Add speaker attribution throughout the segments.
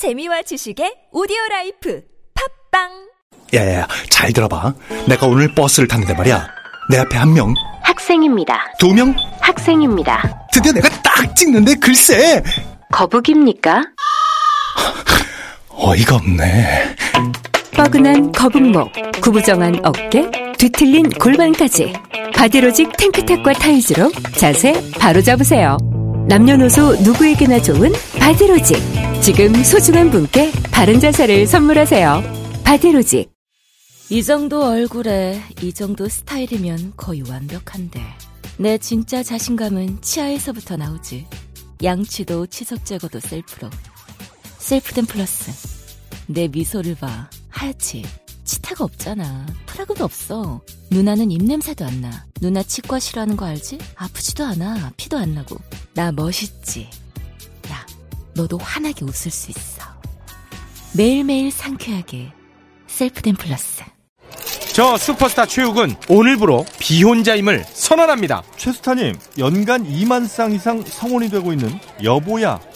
Speaker 1: 재미와 지식의 오디오 라이프. 팟빵!
Speaker 2: 야야야 잘 들어봐. 내가 오늘 버스를 탔는데 말이야. 내 앞에 한 명.
Speaker 3: 학생입니다.
Speaker 2: 두 명?
Speaker 3: 학생입니다.
Speaker 2: 드디어 내가 딱 찍는데 글쎄.
Speaker 3: 거북입니까?
Speaker 2: 어이가 없네.
Speaker 4: 뻐근한 거북목, 구부정한 어깨, 뒤틀린 골반까지. 바디로직 탱크탑과 타이즈로 자세 바로 잡으세요. 남녀노소 누구에게나 좋은 바디로직. 지금 소중한 분께 바른 자세를 선물하세요. 바디로직.
Speaker 5: 이 정도 얼굴에 이 정도 스타일이면 거의 완벽한데 내 진짜 자신감은 치아에서부터 나오지 양치도 치석 제거도 셀프로 셀프덴 플러스 내 미소를 봐 하얗지 치태가 없잖아. 프라그도 없어. 누나는 입냄새도 안 나. 누나 치과 싫어하는 거 알지? 아프지도 않아. 피도 안 나고. 나 멋있지. 야 너도 환하게 웃을 수 있어. 매일매일 상쾌하게. 셀프덴 플러스.
Speaker 6: 저 슈퍼스타 최욱은 오늘부로 비혼자임을 선언합니다.
Speaker 7: 최스타님, 연간 2만 쌍 이상 성원이 되고 있는 여보야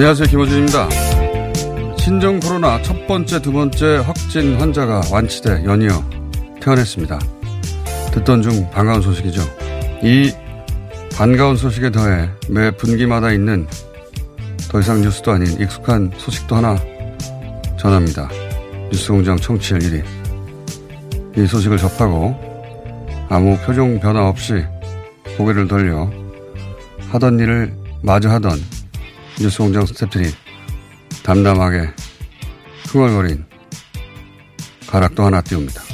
Speaker 8: 안녕하세요. 김호준입니다. 신종 코로나 첫 번째, 두 번째 확진 환자가 완치돼 연이어 퇴원했습니다. 듣던 중 반가운 소식이죠. 이 반가운 소식에 더해 매 분기마다 있는 더 이상 뉴스도 아닌 익숙한 소식도 하나 전합니다. 뉴스공장 청취율 1위. 이 소식을 접하고 아무 표정 변화 없이 고개를 돌려 하던 일을 마저 하던 뉴스 공장 스태프들이 담담하게 흥얼거린 가락도 하나 띄웁니다.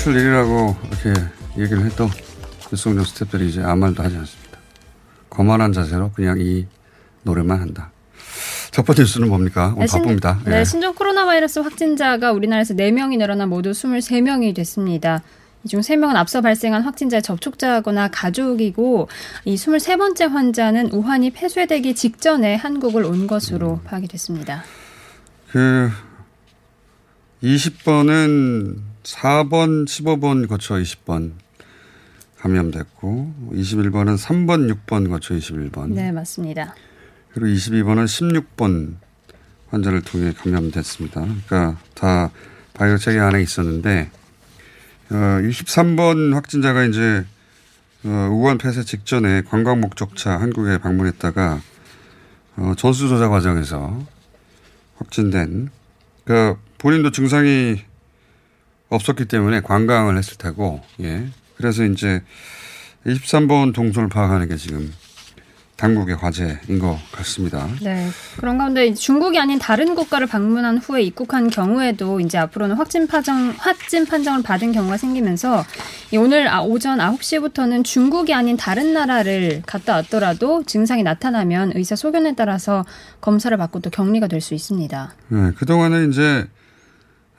Speaker 8: 네. 청출 1위라고 이렇게 얘기를 했던 뉴스공장 스태프들이 이제 아무 말도 하지 않습니다. 거만한 자세로 그냥 이 노래만 한다. 첫 번째 뉴스는 뭡니까? 오늘
Speaker 9: 네, 신-
Speaker 8: 바쁩니다.
Speaker 9: 네,
Speaker 8: 예.
Speaker 9: 신종 코로나 바이러스 확진자가 우리나라에서 4명이 늘어나 모두 23명이 됐습니다. 이 중 3명은 앞서 발생한 확진자의 접촉자거나 가족이고 이 23번째 환자는 우한이 폐쇄되기 직전에 한국을 온 것으로 파악이 됐습니다.
Speaker 8: 그 20번은 4번, 15번 거쳐 20번 감염됐고 21번은 3번, 6번 거쳐 21번.
Speaker 9: 네, 맞습니다.
Speaker 8: 그리고 22번은 16번 환자를 통해 감염됐습니다. 그러니까 다 바이오 체계 안에 있었는데 어, 23번 확진자가 이제 어, 우한 폐쇄 직전에 관광 목적차 한국에 방문했다가 어, 전수조사 과정에서 확진된 그 본인도 증상이 없었기 때문에 관광을 했을 테고 예 그래서 이제 23번 동선을 파악하는 게 지금 당국의 과제인 것 같습니다.
Speaker 9: 네. 그런 가운데 중국이 아닌 다른 국가를 방문한 후에 입국한 경우에도 이제 앞으로는 확진 판정, 확진 판정을 받은 경우가 생기면서 이 오늘 아- 오전 9시부터는 중국이 아닌 다른 나라를 갔다 왔더라도 증상이 나타나면 의사 소견에 따라서 검사를 받고 또 격리가 될 수 있습니다.
Speaker 8: 네, 그동안은 이제,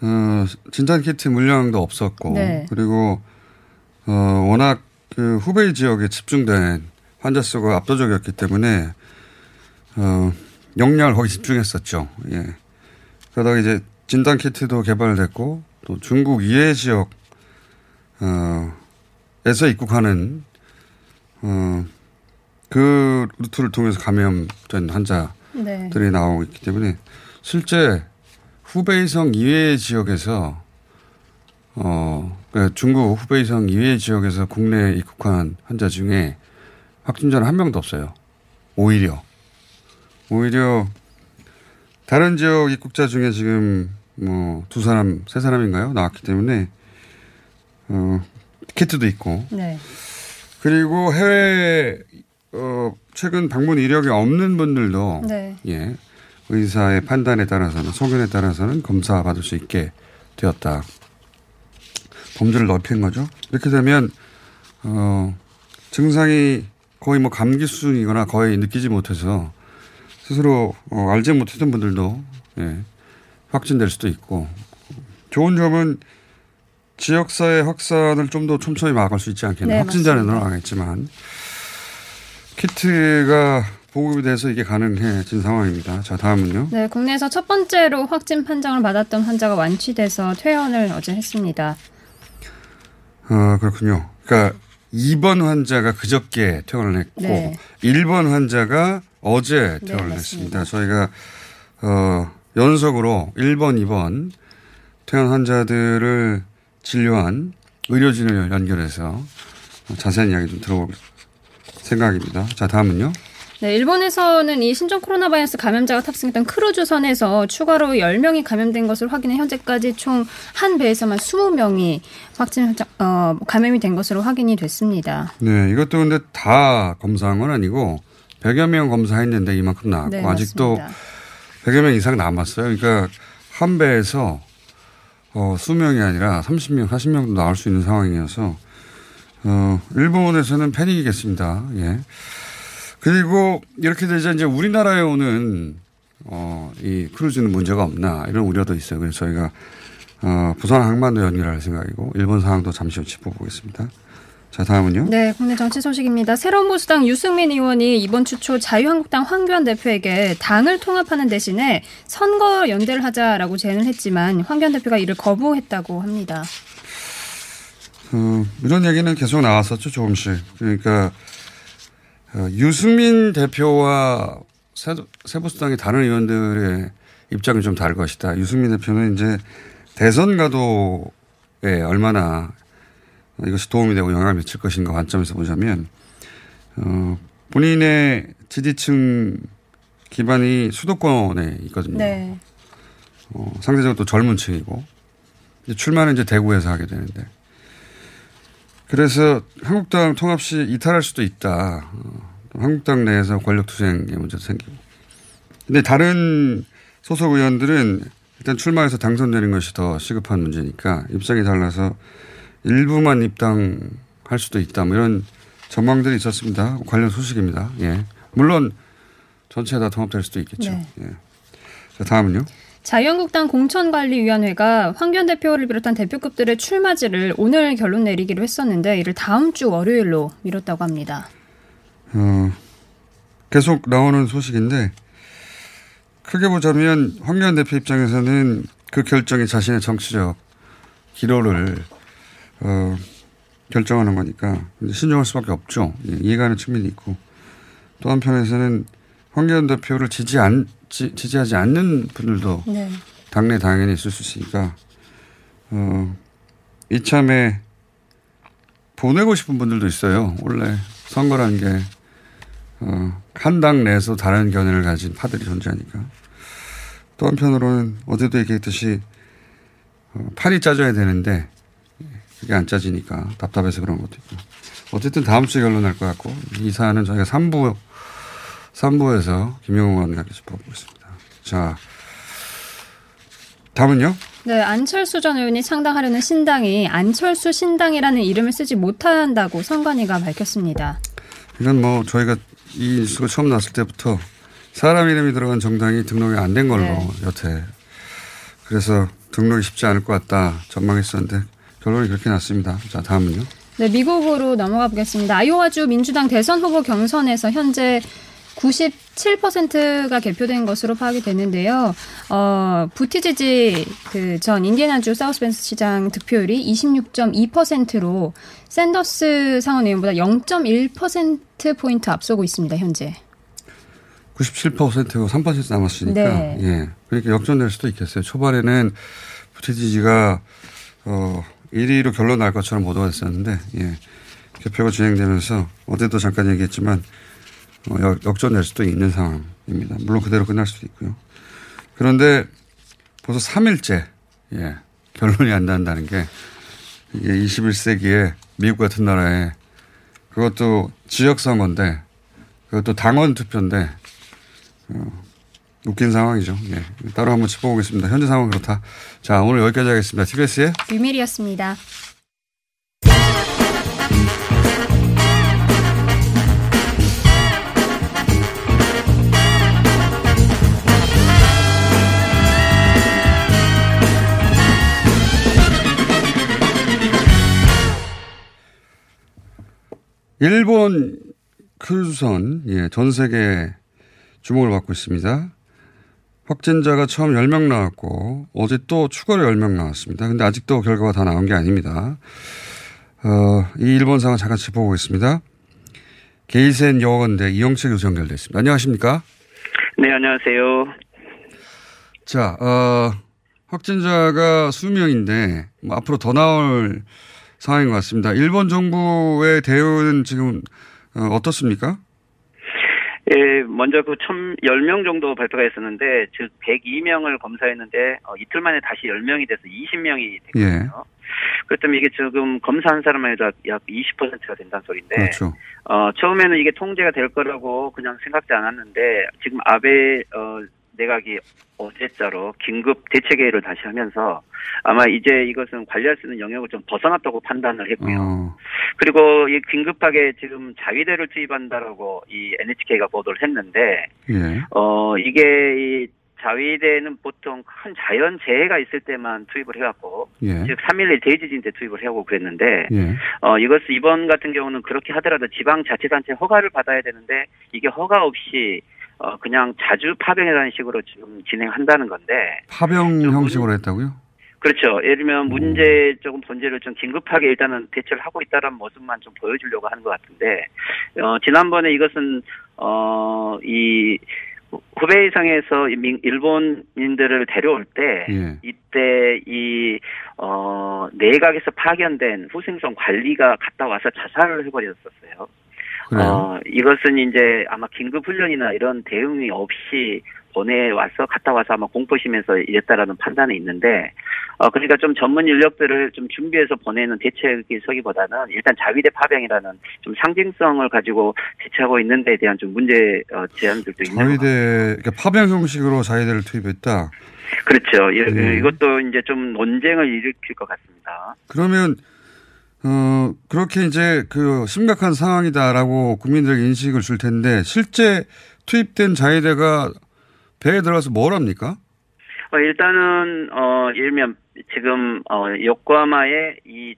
Speaker 8: 어, 진단 키트 물량도 없었고,
Speaker 9: 네.
Speaker 8: 그리고, 어, 워낙 그 후베이 지역에 집중된 환자 수가 압도적이었기 때문에, 어, 역량을 거기 집중했었죠. 예. 그러다가 이제 진단 키트도 개발됐고, 또 중국 이해 지역, 어, 에서 입국하는, 어, 그 루트를 통해서 감염된 환자,
Speaker 9: 네.
Speaker 8: 들이 나오고 있기 때문에 실제 후베이성 이외의 지역에서 어 그러니까 중국 후베이성 이외의 지역에서 국내에 입국한 환자 중에 확진자는 한 명도 없어요. 오히려 오히려 다른 지역 입국자 중에 지금 뭐 두 사람 세 사람인가요 나왔기 때문에 어 키트도 있고
Speaker 9: 네.
Speaker 8: 그리고 해외 어 최근 방문 이력이 없는 분들도
Speaker 9: 네.
Speaker 8: 예 의사의 판단에 따라서는 소견에 따라서는 검사 받을 수 있게 되었다. 범주를 넓힌 거죠. 이렇게 되면 어 증상이 거의 뭐 감기 수준이거나 거의 느끼지 못해서 스스로 어, 알지 못했던 분들도 예, 확진될 수도 있고 좋은 점은 지역사회 확산을 좀 더 촘촘히 막을 수 있지 않겠나.
Speaker 9: 네,
Speaker 8: 확진자는. 늘어나겠지만 키트가 보급이 돼서 이게 가능해진 상황입니다. 자, 다음은요.
Speaker 9: 네, 국내에서 첫 번째로 확진 판정을 받았던 환자가 완치돼서 퇴원을 어제 했습니다.
Speaker 8: 어, 그렇군요. 그러니까 2번 환자가 그저께 퇴원을 했고
Speaker 9: 네.
Speaker 8: 1번 환자가 어제
Speaker 9: 네,
Speaker 8: 퇴원을
Speaker 9: 맞습니다.
Speaker 8: 했습니다. 저희가 어, 연속으로 1번, 2번 퇴원 환자들을 진료한 의료진을 연결해서 자세한 이야기 좀 들어볼 생각입니다. 자, 다음은요.
Speaker 9: 네, 일본에서는 이 신종 코로나 바이러스 감염자가 탑승했던 크루즈선에서 추가로 10명이 감염된 것을 확인해 현재까지 총 한 배에서만 20명이 확진 어, 감염이 된 것으로 확인이 됐습니다.
Speaker 8: 네, 이것도 근데 다 검사한 건 아니고 100여 명 검사했는데 이만큼 나왔고
Speaker 9: 네,
Speaker 8: 아직도
Speaker 9: 맞습니다.
Speaker 8: 100여 명 이상 남았어요. 그러니까 한 배에서 어, 수명이 아니라 30명, 40명도 나올 수 있는 상황이어서 어, 일본에서는 패닉이겠습니다. 예. 그리고 이렇게 되자 이제 우리나라에 오는 어, 이 크루즈는 문제가 없나 이런 우려도 있어요. 그래서 저희가 어, 부산 항만도 연결할 생각이고 일본 상황도 잠시 후 짚어보겠습니다. 자, 다음은요.
Speaker 9: 네, 국내 정치 소식입니다. 새로운 보수당 유승민 의원이 이번 주 초 자유한국당 황교안 대표에게 당을 통합하는 대신에 선거 연대를 하자라고 제안을 했지만 황교안 대표가 이를 거부했다고 합니다.
Speaker 8: 어, 이런 얘기는 계속 나왔었죠, 조금씩. 그러니까, 어, 유승민 대표와 새, 새보수당의 다른 의원들의 입장이 좀 다를 것이다. 유승민 대표는 이제 대선 가도에 얼마나 이것이 도움이 되고 영향을 미칠 것인가 관점에서 보자면, 어, 본인의 지지층 기반이 수도권에 있거든요.
Speaker 9: 네.
Speaker 8: 어, 상대적으로 또 젊은 층이고, 이제 출마는 이제 대구에서 하게 되는데, 그래서 한국당 통합 시 이탈할 수도 있다. 어, 또 한국당 내에서 권력투쟁의 문제도 생기고. 근데 다른 소속 의원들은 일단 출마해서 당선되는 것이 더 시급한 문제니까 입장이 달라서 일부만 입당할 수도 있다. 뭐 이런 전망들이 있었습니다. 관련 소식입니다. 예. 물론 전체 다 통합될 수도 있겠죠.
Speaker 9: 네.
Speaker 8: 예. 자, 다음은요.
Speaker 9: 자유한국당 공천관리위원회가 황교안 대표를 비롯한 대표급들의 출마지를 오늘 결론 내리기로 했었는데 이를 다음 주 월요일로 미뤘다고 합니다.
Speaker 8: 어, 계속 나오는 소식인데 크게 보자면 황교안 대표 입장에서는 그 결정이 자신의 정치적 기로를 어, 결정하는 거니까 신중할 수밖에 없죠. 예, 이해가는 측면이 있고 또 한편에서는 황교안 대표를 지지 안, 지, 지지하지 않는 분들도
Speaker 9: 네.
Speaker 8: 당내 당연히 있을 수 있으니까 어, 이참에 보내고 싶은 분들도 있어요. 원래 선거라는 게, 어, 한 당 내에서 다른 견해를 가진 파들이 존재하니까. 또 한편으로는 어제도 얘기했듯이, 어, 판이 짜져야 되는데, 그게 안 짜지니까 답답해서 그런 것도 있고. 어쨌든 다음 주에 결론 날 것 같고, 이 사안은 저희가 3부, 3부에서 김영호 의원과 짚어보겠습니다. 자, 다음은요?
Speaker 9: 네, 안철수 전 의원이 창당하려는 신당이 안철수 신당이라는 이름을 쓰지 못한다고 선관위가 밝혔습니다.
Speaker 8: 이건 뭐 저희가 이 뉴스가 처음 났을 때부터 사람 이름이 들어간 정당이 등록이 안 된 걸로
Speaker 9: 네.
Speaker 8: 여태 그래서 등록이 쉽지 않을 것 같다 전망했었는데 결론이 그렇게 났습니다. 자 다음은요.
Speaker 9: 네, 미국으로 넘어가 보겠습니다. 아이오와주 민주당 대선 후보 경선에서 현재 97%가 개표된 것으로 파악이 되는데요. 어, 부티지지 그 전 인디애나주 사우스벤스 시장 득표율이 26.2%로 샌더스 상원 의원보다 0.1% 포인트 앞서고 있습니다. 현재.
Speaker 8: 97%고 3% 남았으니까
Speaker 9: 네.
Speaker 8: 예 그러니까 역전될 수도 있겠어요. 초반에는 부티지지가 어 1위로 결론 날 것처럼 보도가 됐었는데 예 개표가 진행되면서 어제도 잠깐 얘기했지만 어, 역- 역전될 수도 있는 상황입니다. 물론 그대로 끝날 수도 있고요. 그런데 벌써 3일째 예 결론이 안 난다는 게 이게 21세기에 미국 같은 나라에 그것도 지역 선거인데 그것도 당원 투표인데 어, 웃긴 상황이죠. 예. 따로 한번 짚어보겠습니다. 현재 상황 그렇다. 자, 오늘 여기까지 하겠습니다. TBS의
Speaker 9: 유밀이었습니다.
Speaker 8: 일본 크루즈선, 예, 전 세계 주목을 받고 있습니다. 확진자가 처음 10명 나왔고, 어제 또 추가로 10명 나왔습니다. 근데 아직도 결과가 다 나온 게 아닙니다. 어, 이 일본 상황 잠깐 짚어보겠습니다. 게이센 여원대 이영채 교수 연결됐습니다. 안녕하십니까?
Speaker 10: 네, 안녕하세요.
Speaker 8: 자, 어, 확진자가 수명인데 뭐 앞으로 더 나올 상황인 것 같습니다. 일본 정부의 대응은 지금 어, 어떻습니까?
Speaker 10: 예, 먼저 그 천, 10명 정도 발표가 있었는데, 즉, 102명을 검사했는데, 어, 이틀 만에 다시 10명이 돼서 20명이
Speaker 8: 예,
Speaker 10: 됐거든요. 그렇다면 이게 지금 검사한 사람만 해도 약 20%가 된다는 소리인데,
Speaker 8: 그렇죠.
Speaker 10: 어, 처음에는 이게 통제가 될 거라고 그냥 생각지 않았는데, 지금 아베, 어, 내각이 어제자로 긴급 대책회의를 다시 하면서 아마 이제 이것은 관리할 수 있는 영역을 좀 벗어났다고 판단을 했고요.
Speaker 8: 어,
Speaker 10: 그리고 이 긴급하게 지금 자위대를 투입한다라고 이 NHK가 보도를 했는데,
Speaker 8: 예,
Speaker 10: 어, 이게 이 자위대는 보통 큰 자연 재해가 있을 때만 투입을 해갖고,
Speaker 8: 예,
Speaker 10: 즉 3.11 대지진 때 투입을 해오고 그랬는데,
Speaker 8: 예,
Speaker 10: 어, 이것을 이번 같은 경우는 그렇게 하더라도 지방자치단체 허가를 받아야 되는데, 이게 허가 없이, 어, 그냥 자주 파병이라는 식으로 지금 진행한다는 건데,
Speaker 8: 파병 형식으로 했다고요?
Speaker 10: 그렇죠. 예를 들면 문제 조금 본질을 좀 긴급하게 일단은 대처를 하고 있다는 모습만 좀 보여주려고 하는 것 같은데, 어, 지난번에 이것은, 어, 이, 후베이성에서 일본인들을 데려올 때,
Speaker 8: 예,
Speaker 10: 이때 이, 어, 내각에서 파견된 후생성 관리가 갔다 와서 자살을 해버렸었어요.
Speaker 8: 그래요.
Speaker 10: 어, 이것은 이제 아마 긴급 훈련이나 이런 대응이 없이 보내와서 갔다 와서 아마 공포심에서 이랬다라는 판단이 있는데, 어, 그러니까 좀 전문 인력들을 좀 준비해서 보내는 대책이 서기보다는 일단 자위대 파병이라는 좀 상징성을 가지고 대처하고 있는 데 대한 좀 문제, 어, 제안들도 있는.
Speaker 8: 자위대 그러니까 파병 형식으로 자위대를 투입했다.
Speaker 10: 그렇죠. 이-
Speaker 8: 예.
Speaker 10: 이것도 이제 좀 논쟁을 일으킬 것 같습니다.
Speaker 8: 그러면 어 그렇게 이제 그 심각한 상황이다라고 국민들에게 인식을 줄 텐데 실제 투입된 자위대가 배에 들어가서 뭘 합니까?
Speaker 10: 어, 일단은, 어, 들면, 지금, 어, 요코하마에 이,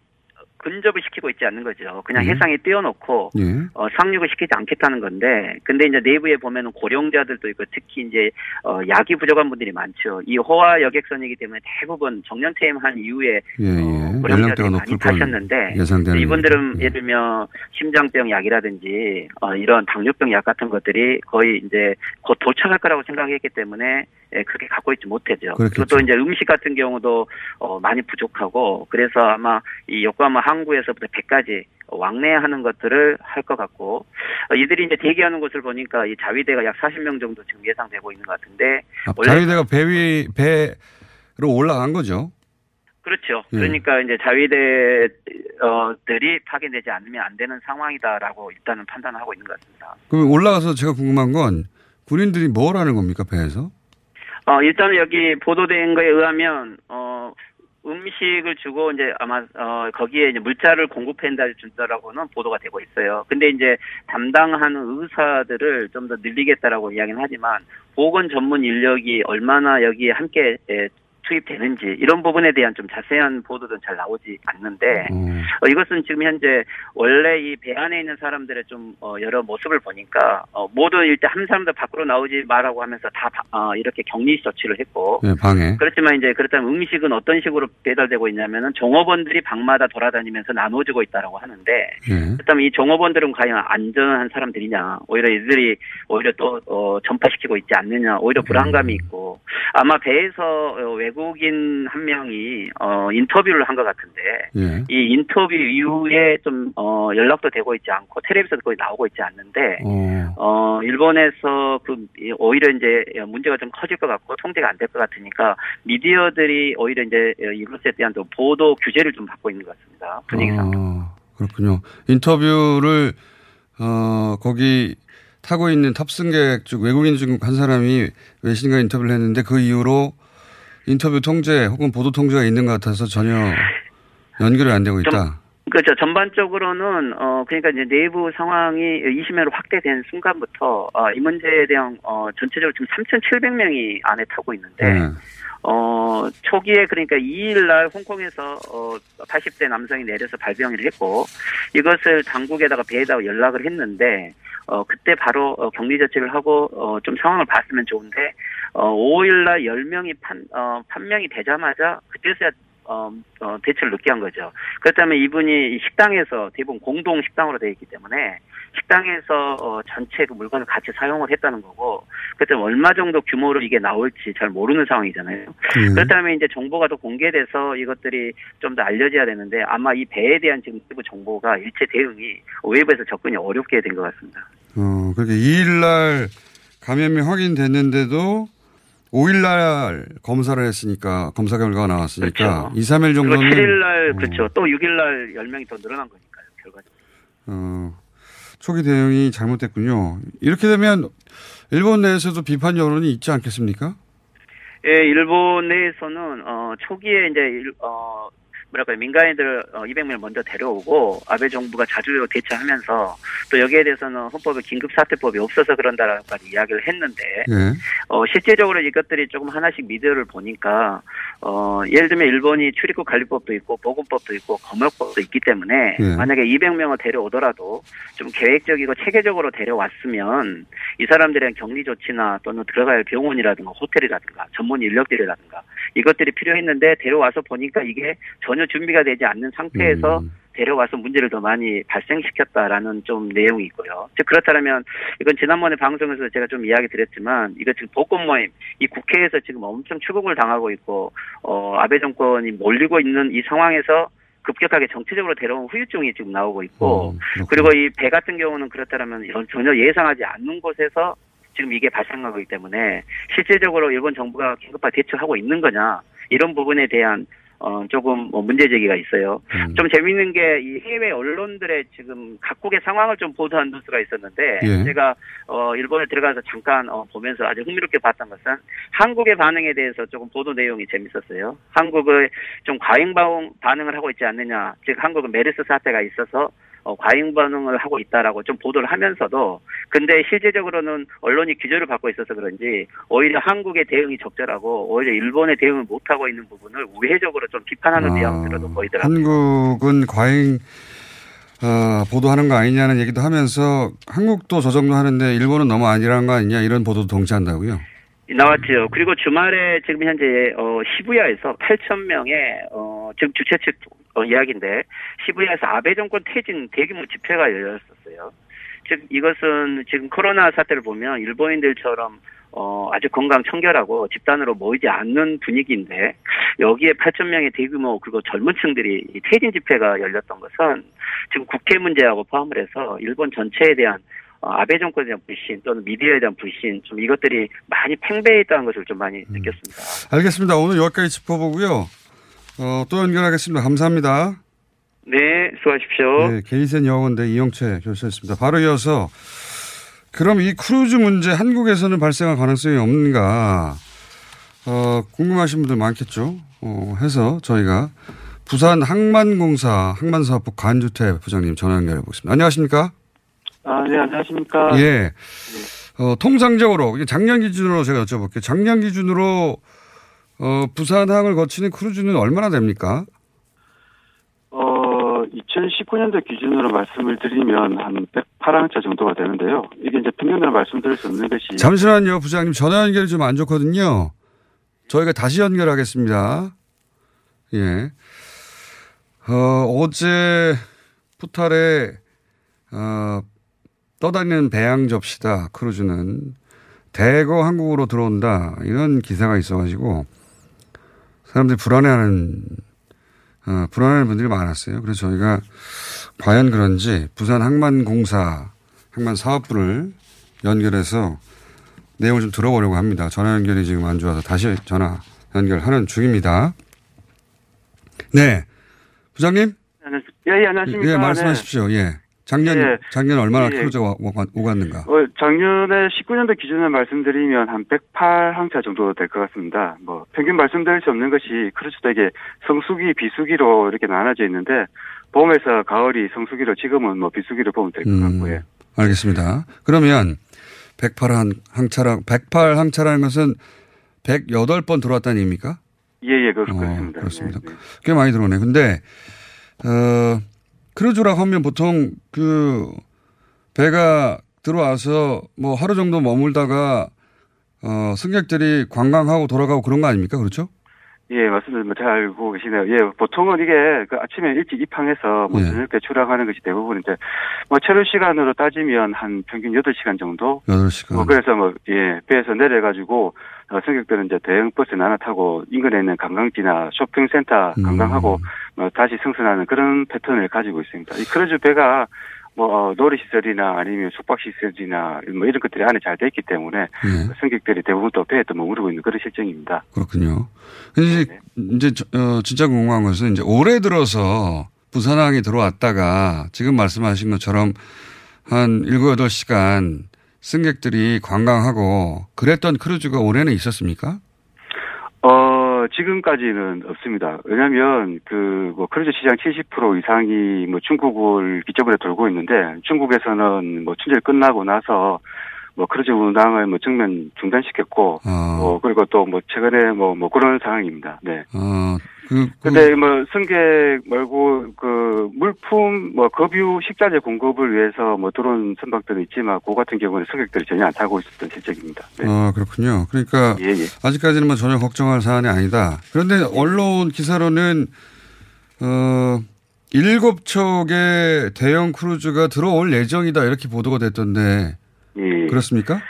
Speaker 10: 근접을 시키고 있지 않는 거죠. 그냥
Speaker 8: 예.
Speaker 10: 해상에 띄워놓고
Speaker 8: 예.
Speaker 10: 어, 상륙을 시키지 않겠다는 건데, 근데 이제 내부에 보면은 고령자들도 있고 특히 이제 어, 약이 부족한 분들이 많죠. 이 호화 여객선이기 때문에 대부분 정년 퇴임한 이후에
Speaker 8: 예, 예.
Speaker 10: 고령자들이
Speaker 8: 연령대가
Speaker 10: 많이 타셨는데 이분들은.
Speaker 8: 예.
Speaker 10: 예를 들면 심장병 약이라든지 어, 이런 당뇨병 약 같은 것들이 거의 이제 곧 도착할 거라고 생각했기 때문에 예, 그렇게 갖고 있지 못하죠.
Speaker 8: 그렇겠죠.
Speaker 10: 그리고 또 이제 음식 같은 경우도 어, 많이 부족하고 그래서 아마 이 요코하마 항 구에서부터 100까지 왕래하는 것들을 할 것 같고 어, 이들이 이제 대기하는 곳을 보니까 이 자위대가 약 40명 정도 지금 예상되고 있는 것 같은데
Speaker 8: 아, 자위대가 배 위, 배로 올라간 거죠.
Speaker 10: 그렇죠.
Speaker 8: 예.
Speaker 10: 그러니까 이제 자위대들이 파견되지 않으면 안 되는 상황이다라고 일단은 판단하고 있는 것 같습니다.
Speaker 8: 그럼 올라가서 제가 궁금한 건 군인들이 뭘 하는 겁니까, 배에서?
Speaker 10: 어, 일단은 여기 보도된 거에 의하면, 어, 음식을 주고 이제 아마, 어, 거기에 이제 물자를 공급한다 준다라고는 보도가 되고 있어요. 근데 이제 담당하는 의사들을 좀 더 늘리겠다라고 이야기는 하지만 보건 전문 인력이 얼마나 여기에 함께 에, 투입되는지 이런 부분에 대한 좀 자세한 보도는 잘 나오지 않는데 어, 이것은 지금 현재 원래 이 배 안에 있는 사람들의 좀 어, 여러 모습을 보니까 어, 모두 일단 한 사람도 밖으로 나오지 말라고 하면서 다 바- 어, 이렇게 격리 조치를 했고
Speaker 8: 예, 방에.
Speaker 10: 그렇지만 이제 그렇다면 음식은 어떤 식으로 배달되고 있냐면은 종업원들이 방마다 돌아다니면서 나눠주고 있다라고 하는데
Speaker 8: 예.
Speaker 10: 그렇다면 이 종업원들은 과연 안전한 사람들이냐 오히려 이들이 오히려 또 어, 전파시키고 있지 않느냐 오히려 불안감이 있고 아마 배에서 어, 외국인 한 명이 어, 인터뷰를 한 것 같은데
Speaker 8: 예.
Speaker 10: 이 인터뷰 이후에 좀 어, 연락도 되고 있지 않고 텔레비전도 거의 나오고 있지 않는데
Speaker 8: 어.
Speaker 10: 어, 일본에서 그, 이- 오히려 이제 문제가 좀 커질 것 같고 통제가 안 될 것 같으니까 미디어들이 오히려 이제 이것에 대한 또 보도 규제를 좀 받고 있는 것 같습니다. 분위기상.
Speaker 8: 아, 그렇군요. 인터뷰를, 어, 거기 타고 있는 탑승객 중 외국인 중 한 사람이 외신과 인터뷰를 했는데 그 이후로 인터뷰 통제 혹은 보도 통제가 있는 것 같아서 전혀 연결이 안 되고 있다.
Speaker 10: 그렇죠. 전반적으로는 어 그러니까 이제 내부 상황이 20매로 확대된 순간부터 어, 이 문제에 대한 어 전체적으로 지금 3,700명이 안에 타고 있는데
Speaker 8: 네.
Speaker 10: 어, 초기에 그러니까 2일 날 홍콩에서 어, 80대 남성이 내려서 발병을 했고 이것을 당국에다가 배에다가 연락을 했는데 어, 그때 바로 어, 격리 조치를 하고 어, 좀 상황을 봤으면 좋은데 어, 5일 날 10명이 판, 어, 판명이 되자마자 그때서야 어, 어, 대처를 늦게 한 거죠. 그렇다면 이분이 이 식당에서 대부분 공동 식당으로 되어 있기 때문에 식당에서 어, 전체 그 물건을 같이 사용을 했다는 거고 그때 얼마 정도 규모로 이게 나올지 잘 모르는 상황이잖아요.
Speaker 8: 음.
Speaker 10: 그렇다면 이제 정보가 더 공개돼서 이것들이 좀 더 알려져야 되는데 아마 이 배에 대한 지금 내부 정보가 일체 대응이 외부에서 접근이 어렵게 된 것 같습니다.
Speaker 8: 어, 그렇게 2일날 감염이 확인됐는데도 5일날 검사를 했으니까 검사 결과가 나왔으니까
Speaker 10: 그렇죠.
Speaker 8: 2, 3일
Speaker 10: 그리고
Speaker 8: 정도는
Speaker 10: 7일날
Speaker 8: 어,
Speaker 10: 그렇죠. 또 6일날 10명이 더 늘어난 거니까요. 결과적으로.
Speaker 8: 어, 초기 대응이 잘못됐군요. 이렇게 되면 일본 내에서도 비판 여론이 있지 않겠습니까?
Speaker 10: 예, 일본 내에서는 어 초기에 이제 일- 어 뭐랄까요 민간인들 어, 200명을 먼저 데려오고 아베 정부가 자주 대처하면서 또 여기에 대해서는 헌법에 긴급 사퇴법이 없어서 그런다라고까지 이야기를 했는데
Speaker 8: 예.
Speaker 10: 어 실제적으로 이것들이 조금 하나씩 미디어를 보니까 어 예를 들면 일본이 출입국 관리법도 있고 보건법도 있고 검역법도 있기 때문에
Speaker 8: 예.
Speaker 10: 만약에 200명을 데려오더라도 좀 계획적이고 체계적으로 데려왔으면 이 사람들의 격리 조치나 또는 들어가야 할 병원이라든가 호텔이라든가 전문 인력들이라든가 이것들이 필요했는데 데려와서 보니까 이게 전혀 준비가 되지 않는 상태에서
Speaker 8: 음.
Speaker 10: 데려와서 문제를 더 많이 발생시켰다라는 좀 내용이 있고요. 즉 그렇다면 이건 지난번에 방송에서 제가 좀 이야기 드렸지만 이거 지금 복권 모임 이 국회에서 지금 엄청 추궁을 당하고 있고 어 아베 정권이 몰리고 있는 이 상황에서 급격하게 정치적으로 데려온 후유증이 지금 나오고 있고
Speaker 8: 어.
Speaker 10: 그리고 이 배 같은 경우는 그렇다면 이런 전혀 예상하지 않는 곳에서 지금 이게 발생하고 있기 때문에 실질적으로 일본 정부가 긴급하게 대처하고 있는 거냐 이런 부분에 대한 어 조금 뭐 문제 제기가 있어요.
Speaker 8: 음.
Speaker 10: 좀 재밌는 게 이 해외 언론들의 지금 각국의 상황을 좀 보도한 뉴스가 있었는데
Speaker 8: 예.
Speaker 10: 제가 어 일본에 들어가서 잠깐 어 보면서 아주 흥미롭게 봤던 것은 한국의 반응에 대해서 조금 보도 내용이 재밌었어요. 한국의 좀 과잉 방- 반응을 하고 있지 않느냐. 즉 한국은 메르스 사태가 있어서 어, 과잉 반응을 하고 있다라고 좀 보도를 하면서도 근데 실제적으로는 언론이 규제를 받고 있어서 그런지 오히려 한국의 대응이 적절하고 오히려 일본의 대응을 못 하고 있는 부분을 우회적으로 좀 비판하는
Speaker 8: 아,
Speaker 10: 뉘앙스로도 보이더라고요.
Speaker 8: 한국은 과잉 어, 보도하는 거 아니냐는 얘기도 하면서 한국도 저 정도 하는데 일본은 너무 아니라는 거 아니냐 이런 보도도 동치한다고요.
Speaker 10: 나왔죠. 그리고 주말에 지금 현재 어 시부야에서 8천 명의 어 지금 주최 측 어, 이야기인데 시부야에서 아베 정권 퇴진 대규모 집회가 열렸었어요. 즉 이것은 지금 코로나 사태를 보면 일본인들처럼 어 아주 건강 청결하고 집단으로 모이지 않는 분위기인데 여기에 8천 명의 대규모 그리고 젊은 층들이 이 퇴진 집회가 열렸던 것은 지금 국회 문제하고 포함을 해서 일본 전체에 대한 어, 아베 정권에 대한 불신 또는 미디어에 대한 불신 좀 이것들이 많이 팽배해 있다는 것을 좀 많이 느꼈습니다.
Speaker 8: 알겠습니다. 오늘 여기까지 짚어보고요. 어, 또 연결하겠습니다. 감사합니다.
Speaker 10: 네, 수고하십시오.
Speaker 8: 네, 게이센 여원대 이영채 교수였습니다. 바로 이어서 그럼 이 크루즈 문제 한국에서는 발생할 가능성이 없는가 어, 궁금하신 분들 많겠죠. 어, 해서 저희가 부산 항만공사 항만사업부 간주태 부장님 전화 연결해 보겠습니다. 안녕하십니까?
Speaker 11: 아, 네, 안녕하십니까.
Speaker 8: 예. 어, 통상적으로 작년 기준으로 제가 여쭤볼게요. 작년 기준으로 어, 부산항을 거치는 크루즈는 얼마나 됩니까?
Speaker 11: 어, 2019년도 기준으로 말씀을 드리면 한 108항차 정도가 되는데요. 이게 이제 평균으로 말씀드릴 수 없는 것이.
Speaker 8: 잠시만요, 부장님. 전화 연결이 좀 안 좋거든요. 저희가 다시 연결하겠습니다. 예. 어, 어제 푸탈에, 어, 떠다니는 배양 접시다, 크루즈는. 대거 한국으로 들어온다. 이런 기사가 있어가지고, 사람들이 불안해하는, 어, 불안해하는 분들이 많았어요. 그래서 저희가 과연 그런지 부산 항만공사, 항만 사업부를 연결해서 내용을 좀 들어보려고 합니다. 전화 연결이 지금 안 좋아서 다시 전화 연결하는 중입니다. 네. 부장님?
Speaker 11: 예, 예, 안녕하십니까.
Speaker 8: 예, 말씀하십시오. 예. 작년,
Speaker 11: 예.
Speaker 8: 작년 얼마나
Speaker 11: 예.
Speaker 8: 크루즈가 오- 오- 오갔는가?
Speaker 11: 어, 작년에 19년도 기준을 말씀드리면 한 108항차 정도 될 것 같습니다. 뭐, 평균 말씀드릴 수 없는 것이 크루즈도 이게 성수기, 비수기로 이렇게 나눠져 있는데, 봄에서 가을이 성수기로 지금은 뭐 비수기로 보면 될것
Speaker 8: 음,
Speaker 11: 같고요.
Speaker 8: 알겠습니다. 그러면 108 항차라, 108 항차라는 것은 108번 들어왔다는 얘기입니까?
Speaker 11: 예, 예, 그, 그렇습니다.
Speaker 8: 그렇습니다. 꽤 많이 들어오네. 근데, 어, 크루즈라고 하면 보통 그 배가 들어와서 뭐 하루 정도 머물다가 어, 승객들이 관광하고 돌아가고 그런 거 아닙니까? 그렇죠?
Speaker 11: 예, 맞습니다. 뭐잘 알고 계시네요. 예, 보통은 이게 그 아침에 일찍 입항해서 뭐
Speaker 8: 예.
Speaker 11: 저녁 때 출항하는 것이 대부분인데, 뭐 체류 시간으로 따지면 한 평균 8시간 정도?
Speaker 8: 8시간.
Speaker 11: 뭐 그래서 뭐, 예, 배에서 내려 가지고, 어, 승객들은 이제 대형 버스 나눠 타고 인근에 있는 관광지나 쇼핑센터
Speaker 8: 음.
Speaker 11: 관광하고, 뭐 다시 승선하는 그런 패턴을 가지고 있습니다. 이 크루즈 배가 뭐, 어, 놀이시설이나 아니면 숙박시설이나 뭐 이런 것들이 안에 잘 돼 있기 때문에
Speaker 8: 예.
Speaker 11: 승객들이 대부분 또 배에 또 머무르고 있는 그런 실정입니다.
Speaker 8: 그렇군요. 이제, 이제 저- 어, 진짜 궁금한 것은 이제 올해 들어서 부산항에 들어왔다가 지금 말씀하신 것처럼 한 7, 8시간 승객들이 관광하고 그랬던 크루즈가 올해는 있었습니까?
Speaker 11: 어, 지금까지는 없습니다. 왜냐면, 그, 뭐, 크루즈 시장 70% 이상이 뭐 중국을 기점으로 돌고 있는데, 중국에서는 뭐 춘절 끝나고 나서, 뭐 크루즈 운항을 뭐 전면 중단시켰고,
Speaker 8: 어.
Speaker 11: 뭐, 그리고 또 뭐 최근에 뭐, 뭐 그런 상황입니다. 네.
Speaker 8: 어, 그, 그-
Speaker 11: 근데 뭐 승객 말고 그 물품 뭐 급유 식자재 공급을 위해서 뭐 들어온 선박들은 있지만 그 같은 경우는 승객들이 전혀 안 타고 있었던 실정입니다. 네.
Speaker 8: 어, 그렇군요. 그러니까
Speaker 11: 예, 예.
Speaker 8: 아직까지는 뭐 전혀 걱정할 사안이 아니다. 그런데 언론 기사로는 어 일곱 척의 대형 크루즈가 들어올 예정이다 이렇게 보도가 됐던데
Speaker 11: 예.
Speaker 8: 그렇습니까?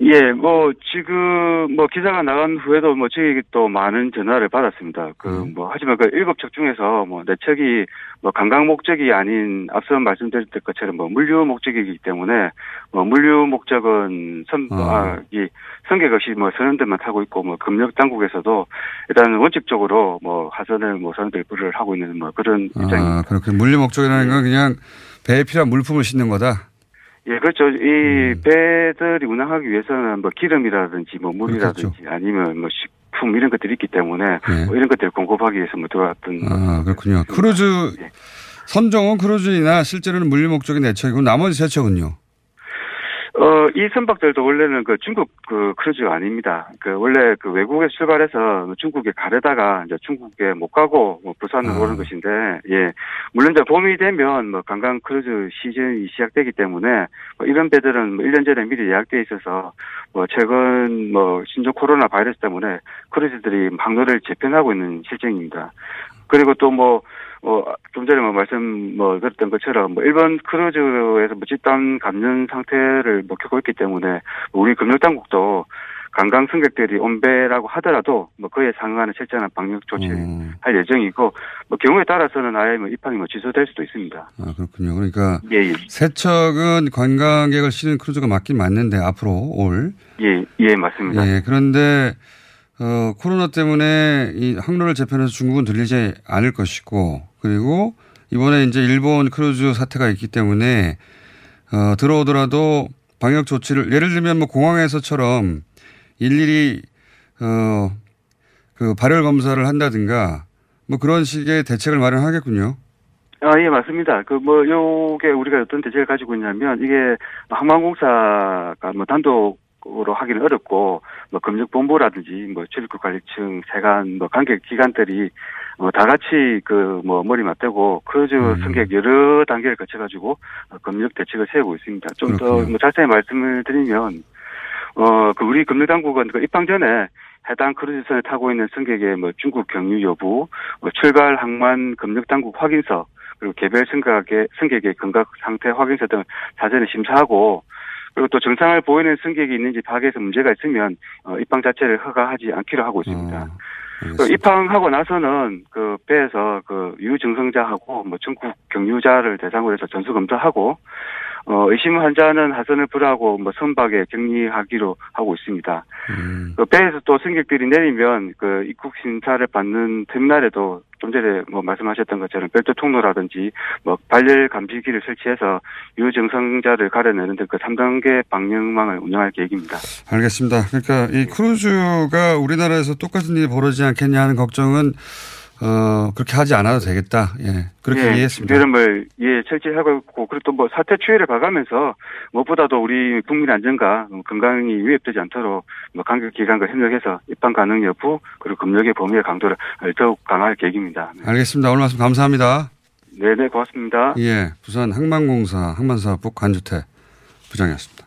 Speaker 11: 예, 뭐, 지금, 뭐, 기사가 나간 후에도 뭐, 저희 또 많은 전화를 받았습니다. 그,
Speaker 8: 음.
Speaker 11: 뭐, 하지만 그 일곱 척 중에서 뭐, 네 척이 뭐, 관광 목적이 아닌 앞서 말씀드렸던 것처럼 뭐, 물류 목적이기 때문에 뭐, 물류 목적은 선,
Speaker 8: 어.
Speaker 11: 아, 이, 승객 없이 뭐, 선원들만 타고 있고 뭐, 검역 당국에서도 일단 원칙적으로 뭐, 하선을 뭐, 선원들 불허하고 있는 뭐, 그런 입장입니다.
Speaker 8: 아, 그렇게 물류 목적이라는 건 그냥 배에 필요한 물품을 싣는 거다.
Speaker 11: 예, 그렇죠. 이
Speaker 8: 음.
Speaker 11: 배들이 운항하기 위해서는 뭐 기름이라든지 뭐 물이라든지 아니면 뭐 식품 이런 것들이 있기 때문에
Speaker 8: 네.
Speaker 11: 뭐 이런 것들을 공급하기 위해서 뭐 들어왔던
Speaker 8: 아, 그렇군요. 크루즈 선종은 크루즈이나 실제로는 물류 목적인 네 척이고 나머지 세 척은요?
Speaker 11: 어, 이 선박들도 원래는 그 중국 그 크루즈가 아닙니다. 그 원래 그 외국에 출발해서 중국에 가려다가 이제 중국에 못 가고 뭐 부산으로 오는 것인데, 예. 물론 이제 봄이 되면 뭐 관광 크루즈 시즌이 시작되기 때문에 뭐 이런 배들은 뭐 1년 전에 미리 예약돼 있어서 뭐 최근 뭐 신종 코로나 바이러스 때문에 크루즈들이 항로를 재편하고 있는 실정입니다. 그리고 또 뭐, 어, 좀 전에 뭐 말씀 뭐 드렸던 것처럼 뭐 일본 크루즈에서 뭐 집단 감염 상태를 뭐 겪고 있기 때문에 우리 금융당국도 관광 승객들이 온 배라고 하더라도 뭐 그에 상응하는 철저한 방역 조치를 할 예정이고 뭐 경우에 따라서는 아예 뭐 입항이 뭐 취소될 수도 있습니다.
Speaker 8: 아, 그렇군요. 그러니까
Speaker 11: 예, 예.
Speaker 8: 세척은 관광객을 실는 크루즈가 맞긴 맞는데 앞으로 올.
Speaker 11: 예, 예, 맞습니다.
Speaker 8: 예, 그런데 어, 코로나 때문에 이 항로를 재편해서 중국은 들리지 않을 것이고 그리고 이번에 이제 일본 크루즈 사태가 있기 때문에 어, 들어오더라도 방역 조치를 예를 들면 뭐 공항에서처럼 일일이 어, 그 발열 검사를 한다든가 뭐 그런 식의 대책을 마련하겠군요.
Speaker 11: 아, 예, 맞습니다. 그, 뭐, 요게 우리가 어떤 대책을 가지고 있냐면, 이게 항만공사가 뭐 단독 으로 하기는 어렵고, 뭐, 검역본부라든지, 뭐, 출입국 관리청, 세관, 뭐, 관계 기관들이, 뭐, 다 같이 그, 뭐, 머리 맞대고, 크루즈 승객 여러 단계를 거쳐 가지고, 어, 검역 대책을 세우고 있습니다. 좀 더, 뭐, 자세히 말씀을 드리면, 어, 그, 우리 검역 당국은 그 입항 전에, 해당 크루즈선에 타고 있는 승객의 뭐 중국 경유 여부, 뭐 출발 항만 검역 당국 확인서, 그리고 개별 승객의 승객의 건강 상태 확인서 등 사전에 심사하고 그리고 또 증상을 보이는 승객이 있는지 파악해서 문제가 있으면 어, 입항 자체를 허가하지 않기로 하고 있습니다. 그 입항하고 나서는 그 배에서 그 유증상자하고 뭐 중국 경유자를 대상으로 해서 전수 검사하고 어, 의심 환자는 하선을 불하고 뭐 선박에 격리하기로 하고 있습니다. 그 배에서 또 승객들이 내리면 그 입국 심사를 받는 터미널에도 좀 전에 뭐 말씀하셨던 것처럼 별도 통로라든지 뭐 발열 감지기를 설치해서 유증상자를 가려내는 등 그 3단계 방역망을 운영할 계획입니다.
Speaker 8: 알겠습니다. 그러니까 이 크루즈가 우리나라에서 똑같은 일이 벌어지지 않겠냐 하는 걱정은 어, 그렇게 하지 않아도 되겠다. 예. 그렇게
Speaker 11: 예,
Speaker 8: 이해했습니다.
Speaker 11: 여름을 예 철저하고 있고 그리고 또 뭐 사태 추이를 봐가면서 무엇보다도 우리 국민 안전과 건강이 위협되지 않도록 뭐 관계 기관과 협력해서 입항 가능 여부 그리고 검역의 범위의 강도를 더욱 강화할 계획입니다.
Speaker 8: 알겠습니다. 오늘 말씀 감사합니다.
Speaker 11: 네네 고맙습니다.
Speaker 8: 예. 부산 항만공사 항만사업부 관주태 부장이었습니다.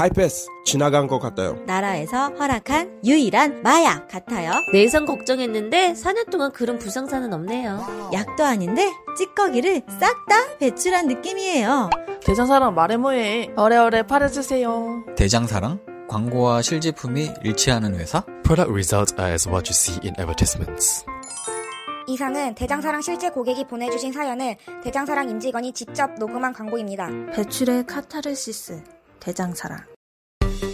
Speaker 12: 하이패스 지나간 것 같아요.
Speaker 13: 나라에서 허락한 유일한 마약 같아요.
Speaker 14: 내성 걱정했는데 4년 동안 그런 불상사는 없네요.
Speaker 13: 약도 아닌데 찌꺼기를 싹 다 배출한 느낌이에요.
Speaker 15: 대장사랑 말해 뭐해. 어래어래 팔아주세요.
Speaker 16: 대장사랑 광고와 실제품이 일치하는 회사?
Speaker 17: Product results are as what you see in advertisements.
Speaker 18: 이상은 대장사랑 실제 고객이 보내주신 사연을 대장사랑 임직원이 직접 녹음한 광고입니다.
Speaker 13: 배출의 카타르시스. 대장사랑.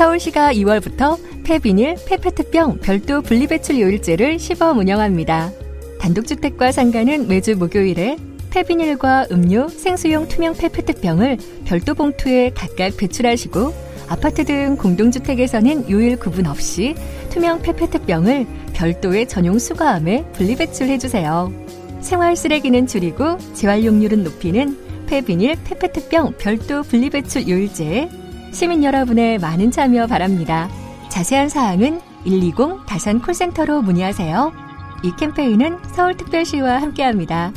Speaker 19: 서울시가 2월부터 폐비닐, 폐페트병 별도 분리배출 요일제를 시범 운영합니다. 단독주택과 상가는 매주 목요일에 폐비닐과 음료, 생수용 투명 폐페트병을 별도 봉투에 각각 배출하시고 아파트 등 공동주택에서는 요일 구분 없이 투명 페페트병을 별도의 전용 수거함에 분리배출해주세요. 생활 쓰레기는 줄이고 재활용률은 높이는 폐비닐, 페페트병 별도 분리배출 요일제에 시민 여러분의 많은 참여 바랍니다. 자세한 사항은 120 다산 콜센터로 문의하세요. 이 캠페인은 서울특별시와 함께합니다.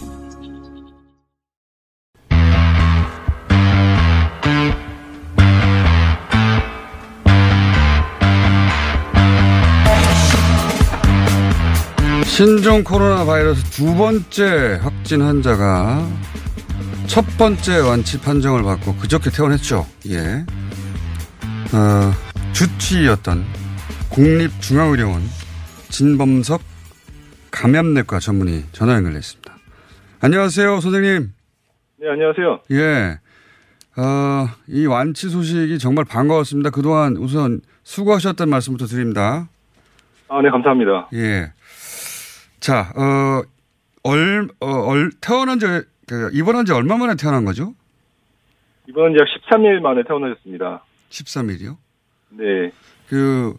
Speaker 8: 신종 코로나 바이러스 두 번째 확진 환자가 첫 번째 완치 판정을 받고 그저께 퇴원했죠. 예. 어, 주치의였던 국립중앙의료원 진범석 감염내과 전문의 전화 연결됐습니다. 안녕하세요, 선생님.
Speaker 20: 네, 안녕하세요.
Speaker 8: 예. 어, 이 완치 소식이 정말 반가웠습니다. 그동안 우선 수고하셨다는 말씀부터 드립니다.
Speaker 20: 아, 네, 감사합니다.
Speaker 8: 예. 자, 어, 얼, 어, 얼, 태어난 지, 그, 입원한 지 얼마 만에 태어난 거죠?
Speaker 20: 이번 약 13일 만에 태어나셨습니다.
Speaker 8: 13일이요?
Speaker 20: 네.
Speaker 8: 그,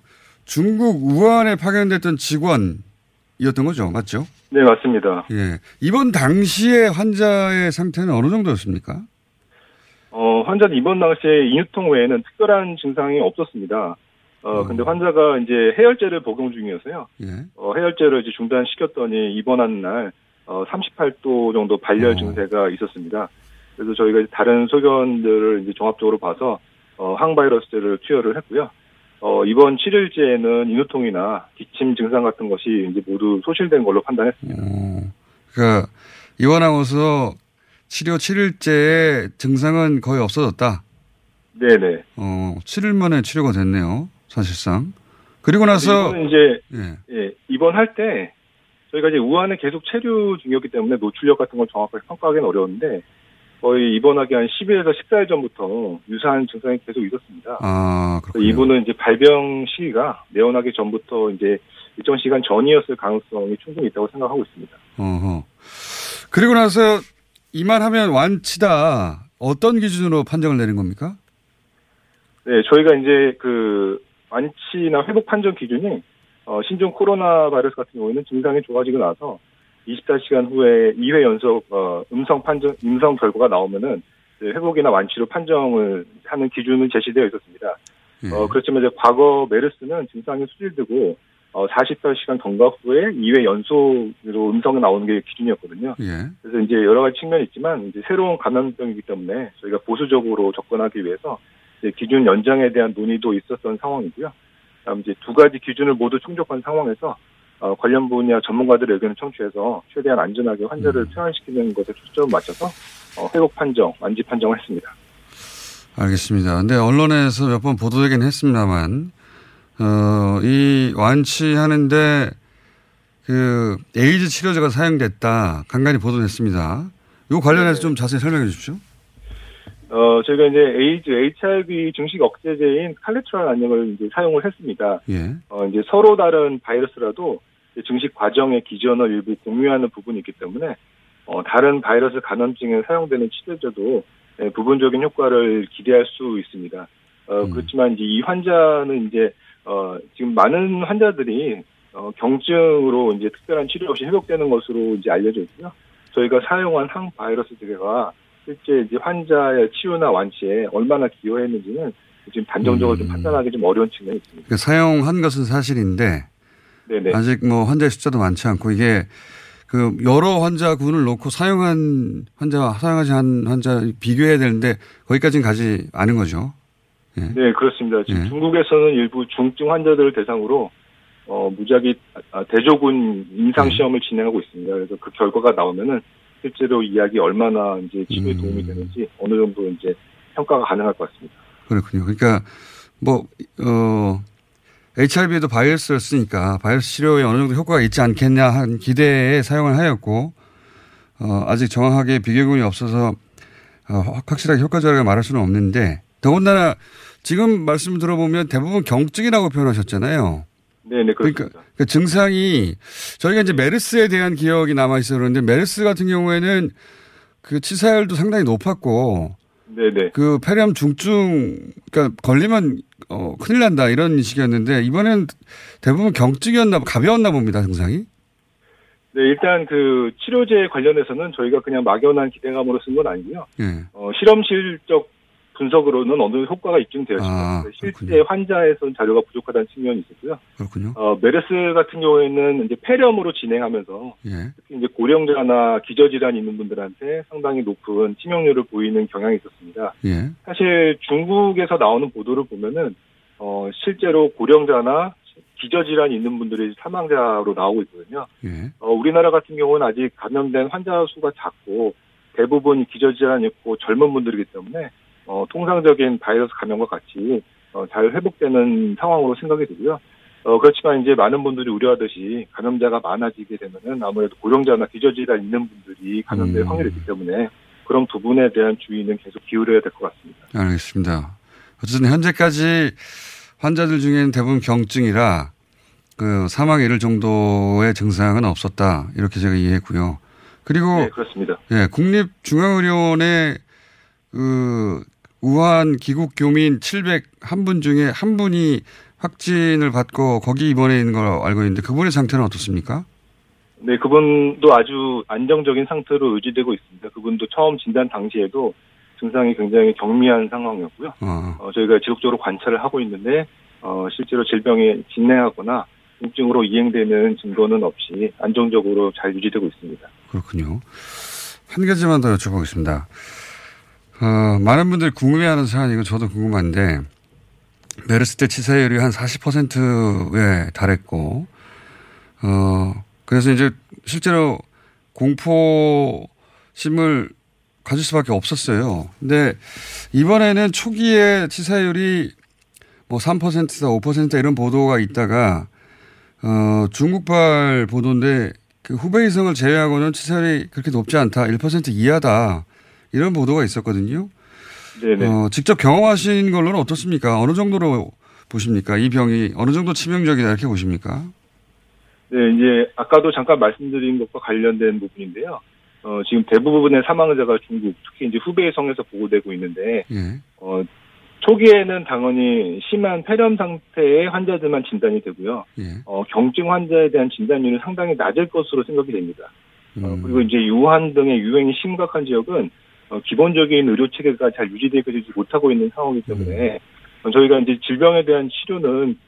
Speaker 8: 중국 우한에 파견됐던 직원이었던 거죠? 맞죠?
Speaker 20: 네, 맞습니다.
Speaker 8: 예. 이번 당시에 환자의 상태는 어느 정도였습니까?
Speaker 20: 어, 환자는 이번 당시에 인유통 외에는 특별한 증상이 없었습니다. 어, 근데 환자가 이제 해열제를 복용 중이어서요.
Speaker 8: 예.
Speaker 20: 어, 해열제를 이제 중단시켰더니 입원한 날, 어, 38도 정도 발열 증세가 있었습니다. 그래서 저희가 다른 소견들을 이제 종합적으로 봐서, 어, 항바이러스제를 투여를 했고요. 어, 이번 7일째에는 인후통이나 기침 증상 같은 것이 이제 모두 소실된 걸로 판단했습니다.
Speaker 8: 그러니까 입원하고서 치료 7일째에 증상은 거의 없어졌다.
Speaker 20: 네네.
Speaker 8: 어, 7일 만에 치료가 됐네요. 사실상. 그리고 나서
Speaker 20: 이제
Speaker 8: 예.
Speaker 20: 예, 입원할 때 저희가 이제 우한에 계속 체류 중이었기 때문에 노출력 같은 걸 정확하게 평가하기는 어려운데 거의 입원하기 한 10일에서 14일 전부터 유사한 증상이 계속 있었습니다.
Speaker 8: 아,
Speaker 20: 그래서 이분은 이제 발병 시기가 내원하기 전부터 이제 일정 시간 전이었을 가능성이 충분히 있다고 생각하고 있습니다.
Speaker 8: 어허. 그리고 나서 이만하면 완치다. 어떤 기준으로 판정을 내린 겁니까?
Speaker 20: 네, 저희가 이제 그 완치나 회복 판정 기준이 어, 신종 코로나 바이러스 같은 경우에는 증상이 좋아지고 나서 24시간 후에 2회 연속 어, 음성 판정 음성 결과가 나오면은 회복이나 완치로 판정을 하는 기준은 제시되어 있었습니다. 어, 그렇지만 이제 과거 메르스는 증상이 수질되고 어, 48시간 경과 후에 2회 연속으로 음성이 나오는 게 기준이었거든요.
Speaker 8: 예.
Speaker 20: 그래서 이제 여러 가지 측면이 있지만 이제 새로운 감염병이기 때문에 저희가 보수적으로 접근하기 위해서 이제 기준 연장에 대한 논의도 있었던 상황이고요. 다음 이제 두 가지 기준을 모두 충족한 상황에서 어, 관련 분야 전문가들의 의견을 청취해서 최대한 안전하게 환자를 퇴원시키는 것에 초점을 맞춰서 어, 회복 판정, 완치 판정을 했습니다.
Speaker 8: 알겠습니다. 근데 언론에서 몇 번 보도되긴 했습니다만, 어, 이 완치하는데 그 에이즈 치료제가 사용됐다. 간간히 보도됐습니다. 이 관련해서 좀 자세히 설명해 주십시오.
Speaker 20: 어, 저희가 이제 에이즈, HIV 증식 억제제인 칼레트랄 안약을 이제 사용을 했습니다.
Speaker 8: 예.
Speaker 20: 어, 이제 서로 다른 바이러스라도 증식 과정의 기전을 일부 공유하는 부분이 있기 때문에 어, 다른 바이러스 감염증에 사용되는 치료제도 예, 부분적인 효과를 기대할 수 있습니다. 어, 그렇지만 이제 이 환자는 이제 어, 지금 많은 환자들이 어, 경증으로 이제 특별한 치료 없이 회복되는 것으로 이제 알려져 있고요. 저희가 사용한 항바이러스 제가 실제 이제 환자의 치유나 완치에 얼마나 기여했는지는 지금 단정적으로 좀 판단하기 좀 어려운 측면이 있습니다.
Speaker 8: 그 사용한 것은 사실인데
Speaker 20: 네네.
Speaker 8: 아직 뭐 환자의 숫자도 많지 않고 이게 그 여러 환자군을 놓고 사용한 환자와 사용하지 않은 환자 비교해야 되는데 거기까지는 가지 않은 거죠.
Speaker 20: 네, 그렇습니다. 지금
Speaker 8: 예.
Speaker 20: 중국에서는 일부 중증 환자들을 대상으로 어, 무작위 아, 대조군 임상
Speaker 8: 네.
Speaker 20: 시험을 진행하고 있습니다. 그래서 그 결과가 나오면은 실제로 이 약이 얼마나 이제 치료에
Speaker 8: 음.
Speaker 20: 도움이 되는지 어느 정도 이제 평가가 가능할 것 같습니다.
Speaker 8: 그렇군요. 그러니까 뭐 어, HIV도 바이러스를 쓰니까 바이러스 치료에 어느 정도 효과가 있지 않겠냐 한 기대에 사용을 하였고 어, 아직 정확하게 비교군이 없어서 어, 확- 확실하게 효과적이라고 말할 수는 없는데 더군다나 지금 말씀 들어보면 대부분 경증이라고 표현하셨잖아요.
Speaker 20: 네네 그렇습니다.
Speaker 8: 그러니까 그 증상이 저희가 이제 메르스에 대한 기억이 남아 있어 그런데 메르스 같은 경우에는 그 치사율도 상당히 높았고
Speaker 20: 네네.
Speaker 8: 그 폐렴 중증 그러니까 걸리면 어 큰일 난다 이런 식이었는데 이번엔 대부분 경증이었나 가벼웠나 봅니다 증상이.
Speaker 20: 네, 일단 그 치료제 관련해서는 저희가 그냥 막연한 기대감으로 쓴 건 아니고요.
Speaker 8: 예.
Speaker 20: 어, 실험실적 분석으로는 어느 정도 효과가 입증되었습니다.
Speaker 8: 아,
Speaker 20: 실제 환자에서는 자료가 부족하다는 측면이 있었고요.
Speaker 8: 그렇군요.
Speaker 20: 어, 메르스 같은 경우에는 이제 폐렴으로 진행하면서
Speaker 8: 예.
Speaker 20: 특히 이제 고령자나 기저질환 있는 분들한테 상당히 높은 치명률을 보이는 경향이 있었습니다.
Speaker 8: 예.
Speaker 20: 사실 중국에서 나오는 보도를 보면은 어, 실제로 고령자나 기저질환이 있는 분들이 사망자로 나오고 있거든요.
Speaker 8: 예.
Speaker 20: 어, 우리나라 같은 경우는 아직 감염된 환자 수가 작고 대부분 기저질환이 있고 젊은 분들이기 때문에 어, 통상적인 바이러스 감염과 같이 어, 잘 회복되는 상황으로 생각이 되고요. 어, 그렇지만 이제 많은 분들이 우려하듯이 감염자가 많아지게 되면은 아무래도 고령자나 기저질환 있는 분들이 감염될
Speaker 8: 음.
Speaker 20: 확률이 있기 때문에 그런 부분에 대한 주의는 계속 기울여야 될 것 같습니다.
Speaker 8: 알겠습니다. 어쨌든 현재까지 환자들 중에는 대부분 경증이라 그 사망에 이를 정도의 증상은 없었다. 이렇게 제가 이해했고요. 그리고
Speaker 20: 네, 그렇습니다.
Speaker 8: 예, 국립중앙의료원의 그 우한 귀국 교민 701분 중에 한 분이 확진을 받고 거기 입원해 있는 걸 알고 있는데 그분의 상태는 어떻습니까?
Speaker 20: 네, 그분도 아주 안정적인 상태로 유지되고 있습니다. 그분도 처음 진단 당시에도 증상이 굉장히 경미한 상황이었고요.
Speaker 8: 어,
Speaker 20: 어, 저희가 지속적으로 관찰을 하고 있는데 어, 실제로 질병이 진행하거나 통증으로 이행되는 증거는 없이 안정적으로 잘 유지되고 있습니다.
Speaker 8: 그렇군요. 한 가지만 더 여쭤보겠습니다. 어, 많은 분들이 궁금해하는 사안이고 저도 궁금한데 메르스 때 치사율이 한 40%에 달했고 어 그래서 이제 실제로 공포심을 가질 수밖에 없었어요. 근데 이번에는 초기에 치사율이 뭐 3%다 5%다 이런 보도가 있다가 어 중국발 보도인데 그 후베이 성을 제외하고는 치사율이 그렇게 높지 않다. 1% 이하다. 이런 보도가 있었거든요.
Speaker 20: 네네.
Speaker 8: 어, 직접 경험하신 걸로는 어떻습니까? 어느 정도로 보십니까? 이 병이 어느 정도 치명적이다 이렇게 보십니까?
Speaker 20: 네, 이제 아까도 잠깐 말씀드린 것과 관련된 부분인데요. 어, 지금 대부분의 사망자가 중국, 특히 이제 후베이성에서 보고되고 있는데,
Speaker 8: 예.
Speaker 20: 어, 초기에는 당연히 심한 폐렴 상태의 환자들만 진단이 되고요.
Speaker 8: 예.
Speaker 20: 어, 경증 환자에 대한 진단율은 상당히 낮을 것으로 생각이 됩니다.
Speaker 8: 음.
Speaker 20: 어, 그리고 이제 유한 등의 유행이 심각한 지역은 어, 기본적인 의료 체계가 잘 유지되지 못하고 있는 상황이기 때문에 어, 저희가 이제 질병에 대한 치료는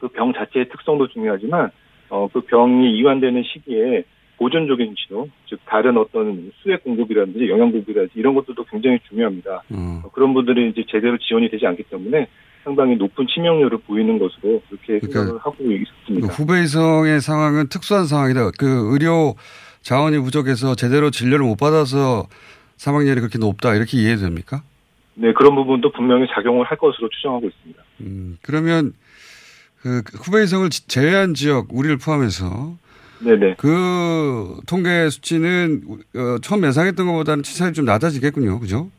Speaker 20: 그 병 자체의 특성도 중요하지만 어, 그 병이 이완되는 시기에 보존적인 치료, 즉 다른 어떤 수액 공급이라든지 영양 공급이라든지 이런 것들도 굉장히 중요합니다.
Speaker 8: 어.
Speaker 20: 어, 그런 분들이 이제 제대로 지원이 되지 않기 때문에 상당히 높은 치명률을 보이는 것으로 그렇게
Speaker 8: 그러니까
Speaker 20: 생각을 하고 있습니다.
Speaker 8: 그 후베이성의 상황은 특수한 상황이다. 그 의료 자원이 부족해서 제대로 진료를 못 받아서 사망률이 그렇게 높다 이렇게 이해됩니까?
Speaker 20: 네, 그런 부분도 분명히 작용을 할 것으로 추정하고 있습니다.
Speaker 8: 음, 그러면 그 후베이성을 지- 제외한 지역 우리를 포함해서
Speaker 20: 네네.
Speaker 8: 그 통계 수치는 어, 처음 예상했던 것보다는 치사율이 좀 낮아지겠군요. 그죠?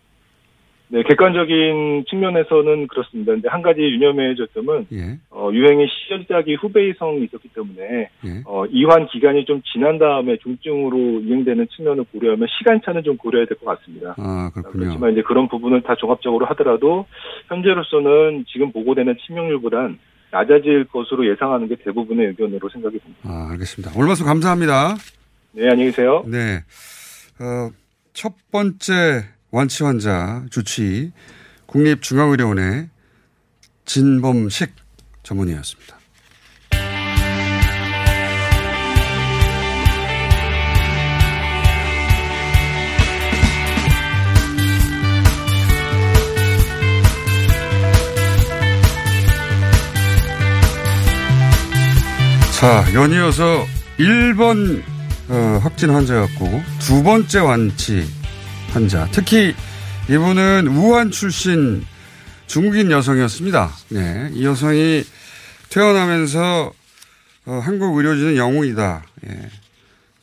Speaker 20: 네, 객관적인 측면에서는 그렇습니다. 근데 한 가지 유념해야 점은
Speaker 8: 예.
Speaker 20: 어, 유행의 시작이 후베이성이 있었기 때문에
Speaker 8: 예.
Speaker 20: 어, 이완 기간이 좀 지난 다음에 중증으로 이행되는 측면을 고려하면 시간차는 좀 고려해야 될 것 같습니다.
Speaker 8: 아, 그렇군요.
Speaker 20: 그렇지만 이제 그런 부분을 다 종합적으로 하더라도 현재로서는 지금 보고되는 치명률보단 낮아질 것으로 예상하는 게 대부분의 의견으로 생각이 듭니다.
Speaker 8: 아, 알겠습니다. 말씀 감사합니다.
Speaker 20: 네, 안녕히 계세요.
Speaker 8: 네. 어, 첫 번째 완치 환자 주치 국립중앙의료원의 진범식 전문의였습니다. 자, 연이어서 1번 어, 확진 환자였고 두 번째 완치 환자. 특히 이분은 우한 출신 중국인 여성이었습니다. 네, 이 여성이 태어나면서 어, 한국 의료진은 영웅이다. 예.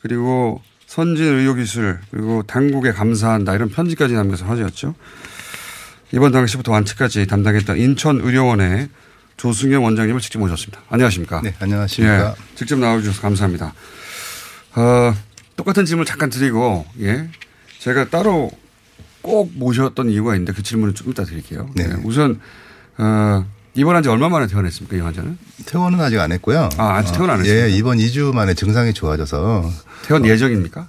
Speaker 8: 그리고 선진 의료기술 그리고 당국에 감사한다 이런 편지까지 남겨서 화제였죠. 이번 당시부터 완치까지 담당했던 인천의료원의 조승현 원장님을 직접 모셨습니다. 안녕하십니까?
Speaker 21: 네, 안녕하십니까?
Speaker 8: 예, 직접 나와주셔서 감사합니다. 어, 똑같은 질문을 잠깐 드리고, 예. 제가 따로 꼭 모셨던 이유가 있는데 그 질문을 좀 이따 드릴게요.
Speaker 21: 네.
Speaker 8: 예, 우선, 어, 입원한 지 얼마 만에 퇴원했습니까, 이 환자는?
Speaker 21: 퇴원은 아직 안 했고요.
Speaker 8: 아, 아직 퇴원 안
Speaker 21: 어,
Speaker 8: 했습니다.
Speaker 21: 예, 이번 2주 만에 증상이 좋아져서
Speaker 8: 퇴원 예정입니까?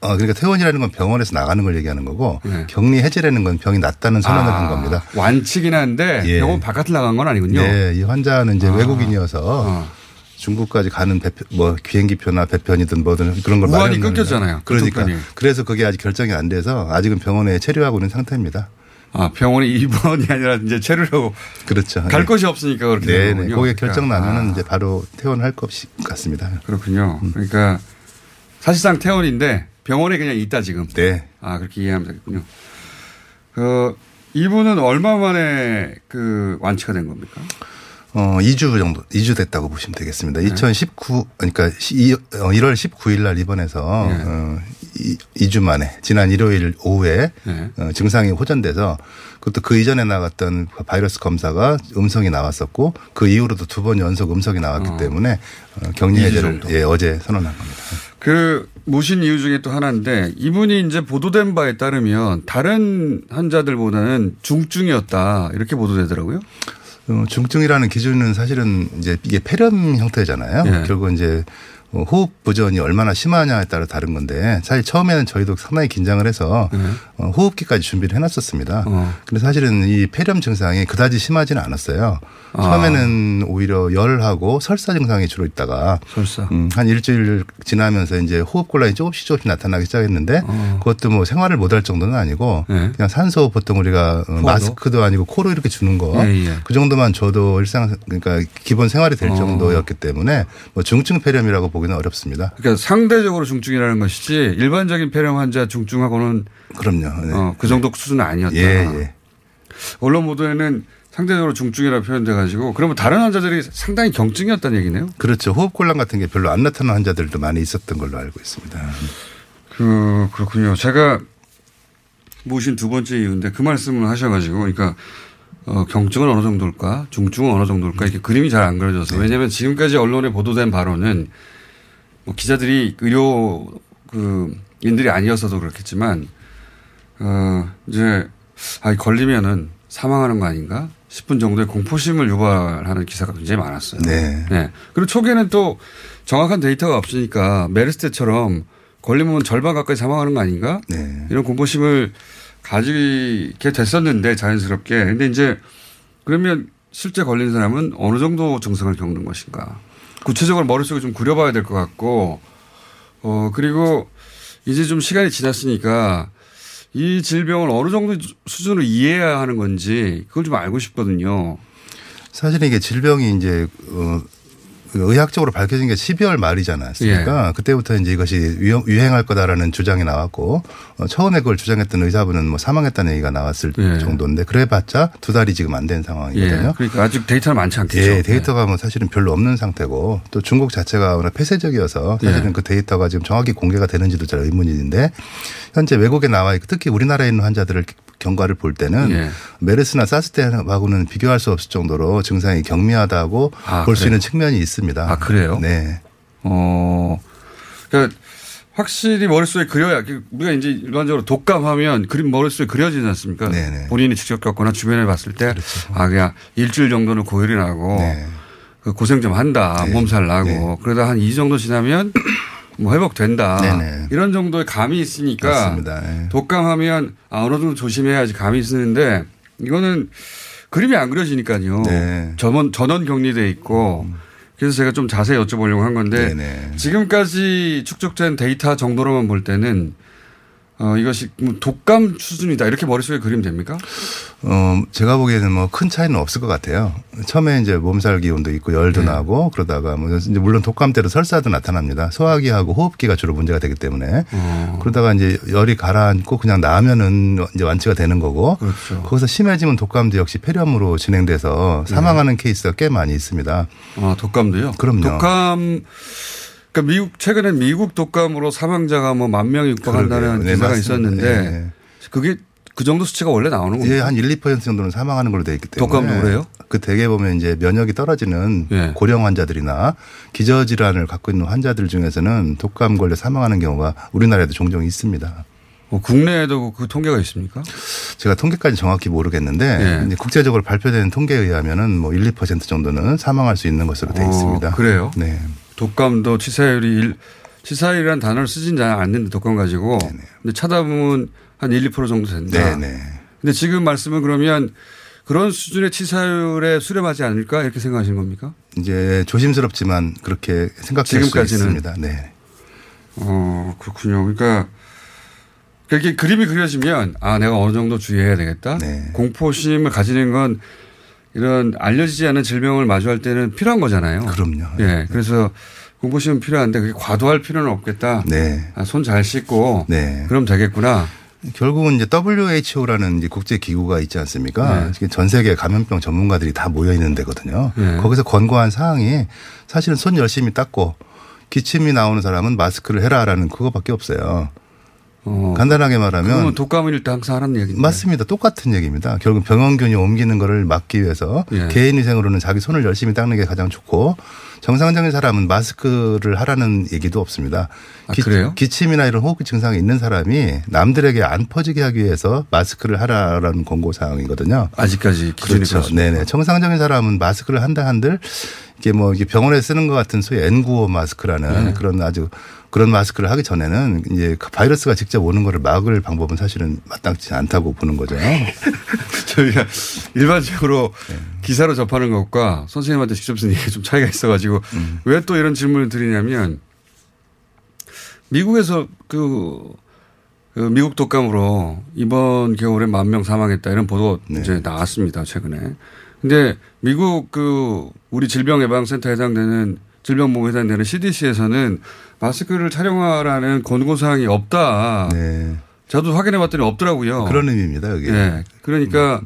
Speaker 21: 어, 그러니까 퇴원이라는 건 병원에서 나가는 걸 얘기하는 거고
Speaker 8: 네.
Speaker 21: 격리 해제라는 건 병이 낫다는 선언을 한 겁니다.
Speaker 8: 완치긴 한데
Speaker 21: 예.
Speaker 8: 병원 바깥을 나간 건 아니군요.
Speaker 21: 네, 이 환자는 이제
Speaker 8: 아.
Speaker 21: 외국인이어서 중국까지 가는 배표, 뭐 비행기표나 배편이든 뭐든 그런 걸
Speaker 8: 우한이 끊겼잖아요.
Speaker 21: 그러니까
Speaker 8: 교통편이.
Speaker 21: 그래서 그게 아직 결정이 안 돼서 아직은 병원에 체류하고 있는 상태입니다.
Speaker 8: 아, 병원에 입원이 아니라 이제 체류하고
Speaker 21: 그렇죠.
Speaker 8: 갈
Speaker 21: 네.
Speaker 8: 곳이 없으니까 그렇게
Speaker 21: 네,
Speaker 8: 되는
Speaker 21: 네.
Speaker 8: 거군요.
Speaker 21: 그게
Speaker 8: 그러니까.
Speaker 21: 결정 나면은
Speaker 8: 아.
Speaker 21: 이제 바로 퇴원할 것 같습니다.
Speaker 8: 그렇군요. 그러니까 사실상 퇴원인데 병원에 그냥 있다 지금.
Speaker 21: 네.
Speaker 8: 아 그렇게 이해하면 되겠군요. 그 이분은 얼마 만에 그 완치가 된 겁니까?
Speaker 21: 어, 2주 정도, 2주 됐다고 보시면 되겠습니다.
Speaker 8: 네.
Speaker 21: 2019, 그러니까 시- 이- 어, 1월 19일 날 입원해서
Speaker 8: 네.
Speaker 21: 어, 이, 2주 만에 지난 일요일 오후에
Speaker 8: 네.
Speaker 21: 어, 증상이 호전돼서 그것도 그 이전에 나갔던 바이러스 검사가 음성이 나왔었고 그 이후로도 두 번 연속 음성이 나왔기 때문에 어, 격리
Speaker 8: 2주
Speaker 21: 해제를. 예, 어제 선언한 겁니다.
Speaker 8: 그 모신 이유 중에 또 하나인데 이분이 이제 보도된 바에 따르면 다른 환자들보다는 중증이었다 이렇게 보도되더라고요.
Speaker 21: 어, 중증이라는 기준은 사실은 이제 이게 폐렴 형태잖아요.
Speaker 8: 예.
Speaker 21: 결국 이제 어, 호흡 부전이 얼마나 심하냐에 따라 다른 건데 사실 처음에는 저희도 상당히 긴장을 해서 어, 호흡기까지 준비를 해놨었습니다. 근데 사실은 이 폐렴 증상이 그다지 심하지는 않았어요.
Speaker 8: 아.
Speaker 21: 처음에는 오히려 열하고 설사 증상이 주로 있다가
Speaker 8: 설사.
Speaker 21: 음, 한 일주일 지나면서 이제 호흡 곤란이 조금씩 조금씩 나타나기 시작했는데
Speaker 8: 어.
Speaker 21: 그것도 뭐 생활을 못할 정도는 아니고
Speaker 8: 네.
Speaker 21: 그냥 산소 보통 우리가 어, 마스크도 아니고 코로 이렇게 주는 거
Speaker 8: 예, 예.
Speaker 21: 그 정도만 줘도 일상 그러니까 기본 생활이 될
Speaker 8: 어.
Speaker 21: 정도였기 때문에 뭐 중증 폐렴이라고 보기는 어렵습니다.
Speaker 8: 그러니까 상대적으로 중증이라는 것이지 일반적인 폐렴 환자 중증하고는
Speaker 21: 그럼요. 네.
Speaker 8: 어, 그 정도 수준은 아니었다.
Speaker 21: 예, 예.
Speaker 8: 언론 보도에는 상대적으로 중증이라고 표현돼 가지고 그러면 다른 환자들이 상당히 경증이었다는 얘기네요.
Speaker 21: 그렇죠. 호흡 곤란 같은 게 별로 안 나타나는 환자들도 많이 있었던 걸로 알고 있습니다.
Speaker 8: 그 그렇군요. 제가 모신 두 번째 이유인데 그 말씀을 하셔가지고 그러니까 어, 경증은 어느 정도일까, 중증은 어느 정도일까 이렇게 그림이 잘 안 그려져서 왜냐하면 지금까지 언론에 보도된 바로는 뭐 기자들이 의료 그 인들이 아니었어도 그렇겠지만 어 이제 아 걸리면은 사망하는 거 아닌가 싶은 정도의 공포심을 유발하는 기사가 굉장히 많았어요.
Speaker 21: 네.
Speaker 8: 네. 그리고 초기에는 또 정확한 데이터가 없으니까 메르스 때처럼 걸리면 절반 가까이 사망하는 거 아닌가?
Speaker 21: 네.
Speaker 8: 이런 공포심을 가지게 됐었는데 자연스럽게. 근데 이제 그러면 실제 걸린 사람은 어느 정도 증상을 겪는 것인가? 구체적으로 머릿속에 좀 그려봐야 될 것 같고, 어, 그리고 이제 좀 시간이 지났으니까 이 질병을 어느 정도 수준으로 이해해야 하는 건지 그걸 좀 알고 싶거든요.
Speaker 21: 사실 이게 질병이 이제 어 의학적으로 밝혀진 게 12월 말이잖아요. 않습니까? 그때부터 이제 이것이 유행- 유행할 거다라는 주장이 나왔고 어, 처음에 그걸 주장했던 의사분은 뭐 사망했다는 얘기가 나왔을
Speaker 8: 예.
Speaker 21: 정도인데 그래봤자 두 달이 지금 안 된 상황이거든요.
Speaker 8: 예. 그러니까 아직 데이터는 많지 않겠죠.
Speaker 21: 예, 데이터가 뭐 사실은 별로 없는 상태고 또 중국 자체가 워낙 폐쇄적이어서 사실은
Speaker 8: 예.
Speaker 21: 그 데이터가 지금 정확히 공개가 되는지도 잘 의문인데 현재 외국에 나와 있고 특히 우리나라에 있는 환자들을 경과를 볼 때는
Speaker 8: 예.
Speaker 21: 메르스나 사스 때하고는 비교할 수 없을 정도로 증상이 경미하다고
Speaker 8: 아,
Speaker 21: 볼수
Speaker 8: 그래요?
Speaker 21: 있는 측면이 있습니다.
Speaker 8: 아, 그래요?
Speaker 21: 네.
Speaker 8: 어, 그러니까 확실히 머릿속에 그려야, 우리가 이제 일반적으로 독감하면 그림 머릿속에 그려지지 않습니까? 본인이 직접 겪거나 주변에 봤을 때,
Speaker 21: 그렇죠.
Speaker 8: 아, 그냥 일주일 정도는 고열이 나고,
Speaker 21: 네.
Speaker 8: 그 고생 좀 한다, 몸살 나고, 그러다 한 2주 정도 지나면 뭐 회복된다.
Speaker 21: 네네.
Speaker 8: 이런 정도의 감이 있으니까.
Speaker 21: 예.
Speaker 8: 독감하면 아, 어느 정도 조심해야지 감이 쓰는데, 이거는 그림이 안 그려지니까요.
Speaker 21: 네.
Speaker 8: 전원, 전원 격리돼 있고, 그래서 제가 좀 자세히 여쭤보려고 한 건데,
Speaker 21: 네네.
Speaker 8: 지금까지 축적된 데이터 정도로만 볼 때는 어, 이것이 뭐 독감 수준이다 이렇게 머릿속에 그리면 됩니까?
Speaker 21: 어, 제가 보기에는 뭐 큰 차이는 없을 것 같아요. 처음에 이제 몸살 기운도 있고 열도
Speaker 8: 네.
Speaker 21: 나고 그러다가 뭐 이제 물론 독감 때도 설사도 나타납니다. 소화기하고 호흡기가 주로 문제가 되기 때문에
Speaker 8: 어.
Speaker 21: 그러다가 이제 열이 가라앉고 그냥 나면은 이제 완치가 되는 거고
Speaker 8: 그렇죠.
Speaker 21: 거기서 심해지면 독감도 역시 폐렴으로 진행돼서 사망하는 케이스가 꽤 많이 있습니다.
Speaker 8: 아, 독감도요?
Speaker 21: 그럼요.
Speaker 8: 독감 그러니까 미국 최근에 미국 독감으로 사망자가 뭐 만 명이 육박한다는.
Speaker 21: 네,
Speaker 8: 기사가
Speaker 21: 맞습니다.
Speaker 8: 있었는데
Speaker 21: 네.
Speaker 8: 그게 그 정도 수치가 원래 나오는 겁니다.
Speaker 21: 예, 한 1, 2% 정도는 사망하는 걸로 돼 있기 때문에.
Speaker 8: 독감도 그래요?
Speaker 21: 그 대개 보면 이제 면역이 떨어지는
Speaker 8: 예.
Speaker 21: 고령 환자들이나 기저질환을 갖고 있는 환자들 중에서는 독감 걸려 사망하는 경우가 우리나라에도 종종 있습니다.
Speaker 8: 어, 국내에도 그 통계가 있습니까?
Speaker 21: 제가 통계까지 정확히 모르겠는데
Speaker 8: 예.
Speaker 21: 국제적으로 발표되는 통계에 의하면은 뭐 1, 2% 정도는 사망할 수 있는 것으로 돼
Speaker 8: 어,
Speaker 21: 있습니다.
Speaker 8: 그래요?
Speaker 21: 네.
Speaker 8: 독감도 치사율이 일- 치사율이라는 단어를 쓰진 잘 않는데 독감 가지고. 근데 찾아보면 한 1, 2% 정도 된다.
Speaker 21: 네네.
Speaker 8: 근데 지금 말씀은 그러면 그런 수준의 치사율에 수렴하지 않을까 이렇게 생각하시는 겁니까?
Speaker 21: 이제 조심스럽지만 그렇게
Speaker 8: 지금까지는.
Speaker 21: 있습니다. 네.
Speaker 8: 어, 그렇군요. 그러니까 그렇게 그림이 그려지면 아, 내가 어느 정도 주의해야 되겠다.
Speaker 21: 네.
Speaker 8: 공포심을 가지는 건 이런 알려지지 않은 질병을 마주할 때는 필요한 거잖아요.
Speaker 21: 그럼요.
Speaker 8: 예. 그래서 공포심은 필요한데 그게 과도할 필요는 없겠다.
Speaker 21: 네.
Speaker 8: 손잘 씻고
Speaker 21: 네.
Speaker 8: 그럼 되겠구나.
Speaker 21: 결국은 이제 WHO라는 이제 국제 기구가 있지 않습니까?
Speaker 8: 네.
Speaker 21: 전 세계 감염병 전문가들이 다 모여 있는 데거든요.
Speaker 8: 네.
Speaker 21: 거기서 권고한 사항이 사실은 손 열심히 닦고 기침이 나오는 사람은 마스크를 해라라는 그거밖에 없어요. 간단하게 말하면
Speaker 8: 그러면 독감일 때 항상 하는 얘기인데.
Speaker 21: 맞습니다. 똑같은 얘기입니다. 결국 병원균이 옮기는 거를 막기 위해서
Speaker 8: 예.
Speaker 21: 개인 위생으로는 자기 손을 열심히 닦는 게 가장 좋고 정상적인 사람은 마스크를 하라는 얘기도 없습니다.
Speaker 8: 아, 그래요?
Speaker 21: 기침이나 이런 호흡기 증상이 있는 사람이 남들에게 안 퍼지게 하기 위해서 마스크를 하라라는 권고 사항이거든요.
Speaker 8: 아직까지 기준이
Speaker 21: 그렇죠. 네네. 정상적인 사람은 마스크를 한다 한들 이게 뭐 이게 병원에 쓰는 것 같은 소위 N95 마스크라는
Speaker 8: 네.
Speaker 21: 그런 아주 그런 마스크를 하기 전에는 이제 그 바이러스가 직접 오는 거를 막을 방법은 사실은 마땅치 않다고 보는 거죠.
Speaker 8: 저희가 일반적으로 기사로 접하는 것과 선생님한테 직접 쓴 얘기 좀 차이가 있어가지고 왜또 이런 질문을 드리냐면 미국에서 그, 그 미국 독감으로 이번 겨울에 만 명 사망했다 이런 보도 이제 나왔습니다 최근에. 근데 미국 그 우리 질병 예방 센터에 해당되는 질병 보호에 해당되는 CDC에서는 마스크를 촬영하라는 권고 사항이 없다. 저도 확인해 봤더니 없더라고요.
Speaker 21: 네. 그런 의미입니다, 여기. 음,
Speaker 8: 네. 그러니까,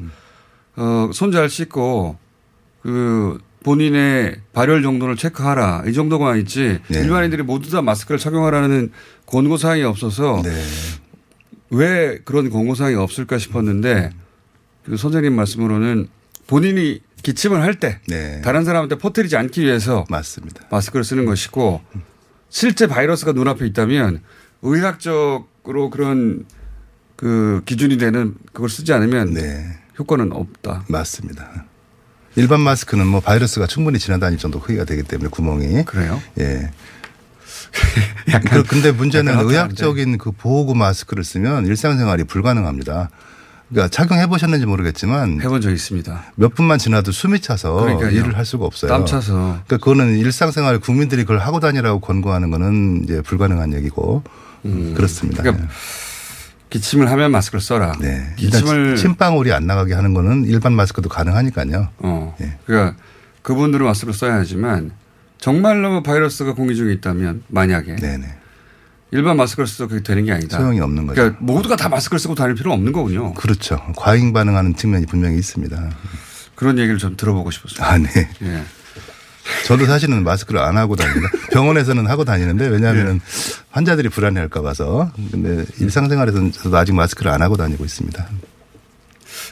Speaker 8: 어, 손 잘 씻고, 그, 본인의 발열 정도를 체크하라. 이 정도가 있지.
Speaker 21: 네.
Speaker 8: 일반인들이 모두 다 마스크를 착용하라는 권고 사항이 없어서
Speaker 21: 네.
Speaker 8: 왜 그런 권고 사항이 없을까 싶었는데 그 선생님 말씀으로는 본인이 기침을 할때 다른 사람한테 퍼뜨리지 않기 위해서
Speaker 21: 네. 맞습니다.
Speaker 8: 마스크를 쓰는 것이고 실제 바이러스가 눈앞에 있다면 의학적으로 그런 그 기준이 되는 그걸 쓰지 않으면 효과는 없다.
Speaker 21: 네. 맞습니다. 일반 마스크는 뭐 바이러스가 충분히 지나다닐 정도 크기가 되기 때문에 구멍이.
Speaker 8: 그래요?
Speaker 21: 예. 그- 근데 문제는
Speaker 8: 약간
Speaker 21: 의학적인 그 보호구 마스크를 쓰면 일상생활이 불가능합니다. 그러니까 착용해 보셨는지 모르겠지만
Speaker 8: 해본 적 있습니다.
Speaker 21: 몇 분만 지나도 숨이 차서
Speaker 8: 그러니까요.
Speaker 21: 일을 할 수가 없어요.
Speaker 8: 땀 차서.
Speaker 21: 그러니까 그거는 일상생활 국민들이 그걸 하고 다니라고 권고하는 거는 이제 불가능한 얘기고 그렇습니다.
Speaker 8: 그러니까 기침을 하면 마스크를 써라.
Speaker 21: 네.
Speaker 8: 기침을
Speaker 21: 침방울이 안 나가게 하는 거는 일반 마스크도 가능하니까요.
Speaker 8: 어. 그러니까 그분들은 마스크를 써야 하지만 정말로 바이러스가 공기 중에 있다면 만약에 일반 마스크를 써도 그게 되는 게 아니다.
Speaker 21: 소용이 없는 거죠.
Speaker 8: 그러니까 모두가 다 마스크를 쓰고 다닐 필요는 없는 거군요.
Speaker 21: 그렇죠. 과잉 반응하는 측면이 분명히 있습니다.
Speaker 8: 그런 얘기를 좀 들어보고 싶었어요.
Speaker 21: 아, 네.
Speaker 8: 예.
Speaker 21: 저도 사실은 마스크를 안 하고 다닙니다. 병원에서는 하고 다니는데 왜냐하면 환자들이 불안해할까 봐서. 근데 일상생활에서는 저도 아직 마스크를 안 하고 다니고 있습니다.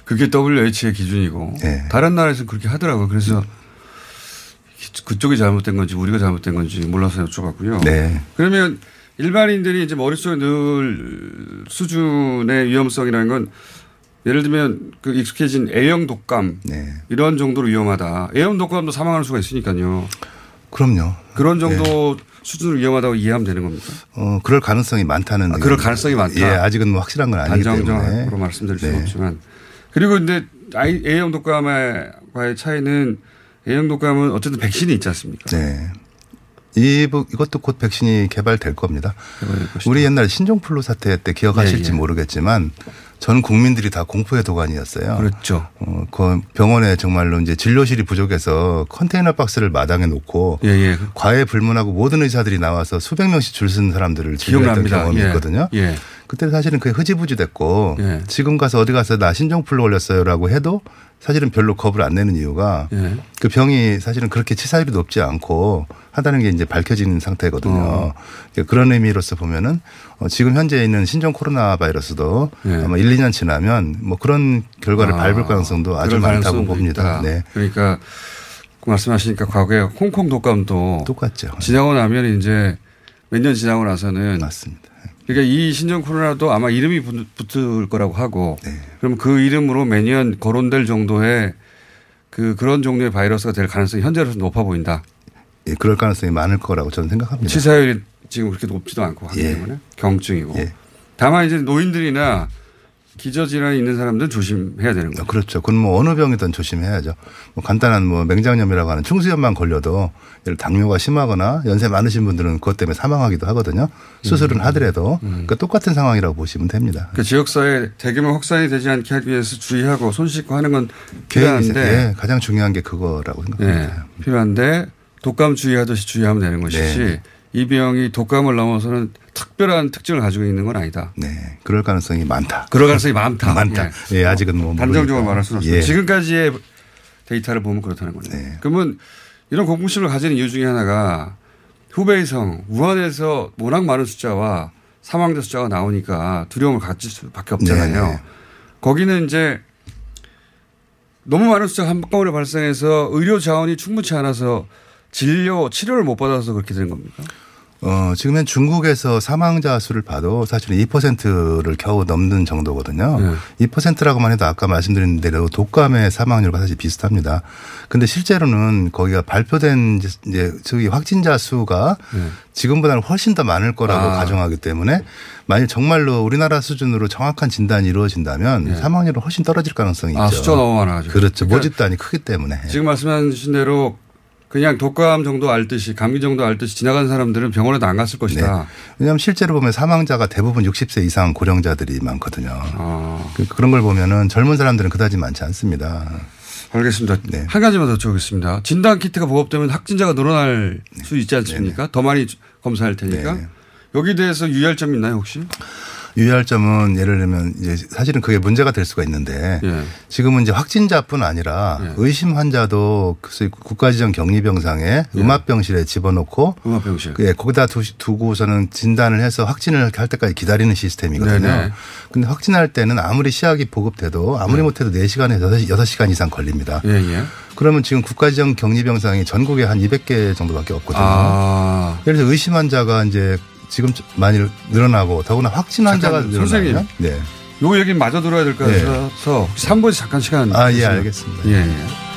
Speaker 8: 그게 WH의 기준이고
Speaker 21: 네.
Speaker 8: 다른 나라에서는 그렇게 하더라고요. 그래서 그쪽이 잘못된 건지 우리가 잘못된 건지 몰라서 여쭤봤고요.
Speaker 21: 네.
Speaker 8: 그러면 일반인들이 이제 머릿속에 늘 수준의 위험성이라는 건 예를 들면 그 익숙해진 A형 독감
Speaker 21: 네.
Speaker 8: 이런 정도로 위험하다. A형 독감도 사망할 수가 있으니까요.
Speaker 21: 그럼요.
Speaker 8: 그런 정도 수준으로 위험하다고 이해하면 되는 겁니까?
Speaker 21: 어, 그럴 가능성이 많다는.
Speaker 8: 아, 그럴 가능성이 많다.
Speaker 21: 예, 아직은 뭐 확실한 건 아니기 때문에.
Speaker 8: 단정적으로 말씀드릴 수는
Speaker 21: 네.
Speaker 8: 없지만. 그리고 아이- A형 독감과의 차이는 A형 독감은 어쨌든 백신이 있지 않습니까?
Speaker 21: 네. 이, 부- 이것도 곧 백신이 개발될 겁니다. 우리 옛날 신종플루 사태 때 기억하실지
Speaker 8: 예, 예.
Speaker 21: 모르겠지만 전 국민들이 다 공포의 도가니였어요.
Speaker 8: 그렇죠.
Speaker 21: 어, 그 병원에 정말로 이제 진료실이 부족해서 컨테이너 박스를 마당에 놓고
Speaker 8: 예, 예.
Speaker 21: 과외 불문하고 모든 의사들이 나와서 수백 명씩 줄 쓴 사람들을 진료했던. 경험이
Speaker 8: 예.
Speaker 21: 있거든요.
Speaker 8: 예.
Speaker 21: 그때 사실은 그게 흐지부지 됐고
Speaker 8: 예.
Speaker 21: 지금 가서 어디 가서 나 신종플루 걸렸어요라고 해도 사실은 별로 겁을 안 내는 이유가
Speaker 8: 예.
Speaker 21: 그 병이 사실은 그렇게 치사율이 높지 않고 하다는 게 이제 밝혀진 상태거든요.
Speaker 8: 어.
Speaker 21: 그런 의미로서 보면은 어, 지금 현재 있는 신종 코로나 바이러스도
Speaker 8: 예.
Speaker 21: 아마 1, 2년 지나면 뭐 그런 결과를
Speaker 8: 아,
Speaker 21: 밟을 가능성도 아주 많다고 봅니다.
Speaker 8: 있다.
Speaker 21: 네.
Speaker 8: 그러니까 그 말씀하시니까 과거에 홍콩 독감도
Speaker 21: 똑같죠.
Speaker 8: 지나고 나면 이제 몇 년 지나고 나서는
Speaker 21: 맞습니다.
Speaker 8: 그러니까 이 신종 코로나도 아마 이름이 붙- 붙을 거라고 하고
Speaker 21: 네.
Speaker 8: 그럼 그 이름으로 매년 거론될 정도의 그 그런 종류의 바이러스가 될 가능성이 현재로서 높아 보인다.
Speaker 21: 예, 그럴 가능성이 많을 거라고 저는 생각합니다.
Speaker 8: 치사율이 지금 그렇게 높지도 않고 하기
Speaker 21: 예.
Speaker 8: 때문에 경증이고. 다만 이제 노인들이나 기저질환이 있는 사람들은 조심해야 되는 거죠.
Speaker 21: 그렇죠. 그건 뭐 어느 병이든 조심해야죠. 뭐 간단한 뭐 맹장염이라고 하는 충수염만 걸려도 예를 당뇨가 심하거나 연세 많으신 분들은 그것 때문에 사망하기도 하거든요. 수술은
Speaker 8: 음.
Speaker 21: 하더라도 그러니까 똑같은 상황이라고 보시면 됩니다.
Speaker 8: 그 지역사회 대규모 확산이 되지 않게 하기 위해서 주의하고 손 씻고 하는 건
Speaker 21: 계획이
Speaker 8: 필요한데
Speaker 21: 예, 가장 중요한 게 그거라고 생각합니다.
Speaker 8: 예, 필요한데 독감 주의하듯이 주의하면 되는 것이지
Speaker 21: 네.
Speaker 8: 이 병이 독감을 넘어서는 특별한 특징을 가지고 있는 건 아니다.
Speaker 21: 네, 그럴 가능성이 많다.
Speaker 8: 그럴 가능성이 많다.
Speaker 21: 많다. 예, 아직은 뭐
Speaker 8: 단정적으로. 말할 수는 없습니다.
Speaker 21: 예.
Speaker 8: 지금까지의 데이터를 보면 그렇다는 거네요. 그러면 이런 공포심을 가지는 이유 중에 하나가 후베이성 우한에서 워낙 많은 숫자와 사망자 숫자가 나오니까 두려움을 가질 수밖에 없잖아요.
Speaker 21: 네.
Speaker 8: 거기는 이제 너무 많은 숫자가 한꺼번에 발생해서 의료 자원이 충분치 않아서 진료 치료를 못 받아서 그렇게 되는 겁니까?
Speaker 21: 어, 지금은 중국에서 사망자 수를 봐도 사실은 2%를 겨우 넘는 정도거든요. 2%라고만 해도 아까 말씀드린 대로 독감의 사망률과 사실 비슷합니다. 근데 실제로는 거기가 발표된 이제 저기 확진자 수가 지금보다는 훨씬 더 많을 거라고
Speaker 8: 아.
Speaker 21: 가정하기 때문에 만약 정말로 우리나라 수준으로 정확한 진단이 이루어진다면 사망률은 훨씬 떨어질 가능성이 있죠.
Speaker 8: 아, 숫자가 너무 많아가지고.
Speaker 21: 그렇죠.
Speaker 8: 그러니까
Speaker 21: 모집단이 크기 때문에.
Speaker 8: 지금 말씀하신 대로 그냥 독감 정도 알듯이 감기 정도 알듯이 지나간 사람들은 병원에도 안 갔을 것이다.
Speaker 21: 네. 왜냐하면 실제로 보면 사망자가 대부분 60세 이상 고령자들이 많거든요.
Speaker 8: 아.
Speaker 21: 그- 그런 걸 보면은 젊은 사람들은 그다지 많지 않습니다.
Speaker 8: 알겠습니다.
Speaker 21: 네.
Speaker 8: 한 가지만 더 여쭤보겠습니다. 진단 키트가 보급되면 확진자가 늘어날 수 있지 않습니까? 더 많이 검사할 테니까. 여기 대해서 유의할 점 있나요 혹시?
Speaker 21: 유의할 점은 예를 들면 이제 사실은 그게 문제가 될 수가 있는데
Speaker 8: 예.
Speaker 21: 지금은 이제 확진자뿐 아니라 의심 환자도 국가지정 격리병상에 음압병실에 집어넣고
Speaker 8: 음압병실.
Speaker 21: 예, 거기다 두, 두고서는 진단을 해서 확진을 할 때까지 기다리는 시스템이거든요.
Speaker 8: 네네.
Speaker 21: 근데 확진할 때는 아무리 시약이 보급돼도 아무리 못해도 4시간에서 6시간 이상 걸립니다.
Speaker 8: 예, 예.
Speaker 21: 그러면 지금 국가지정 격리병상이 전국에 한 200개 정도밖에 없거든요.
Speaker 8: 아.
Speaker 21: 그래서 의심 환자가 이제 지금 많이 늘어나고 더구나 확진 환자가. 늘어나면 네.
Speaker 8: 요 얘기 마저 들어야 될것
Speaker 21: 네.
Speaker 8: 같아서 혹시 3분에서 잠깐 시간.
Speaker 21: 아, 예,
Speaker 8: 주시면.
Speaker 21: 알겠습니다.
Speaker 8: 예, 예.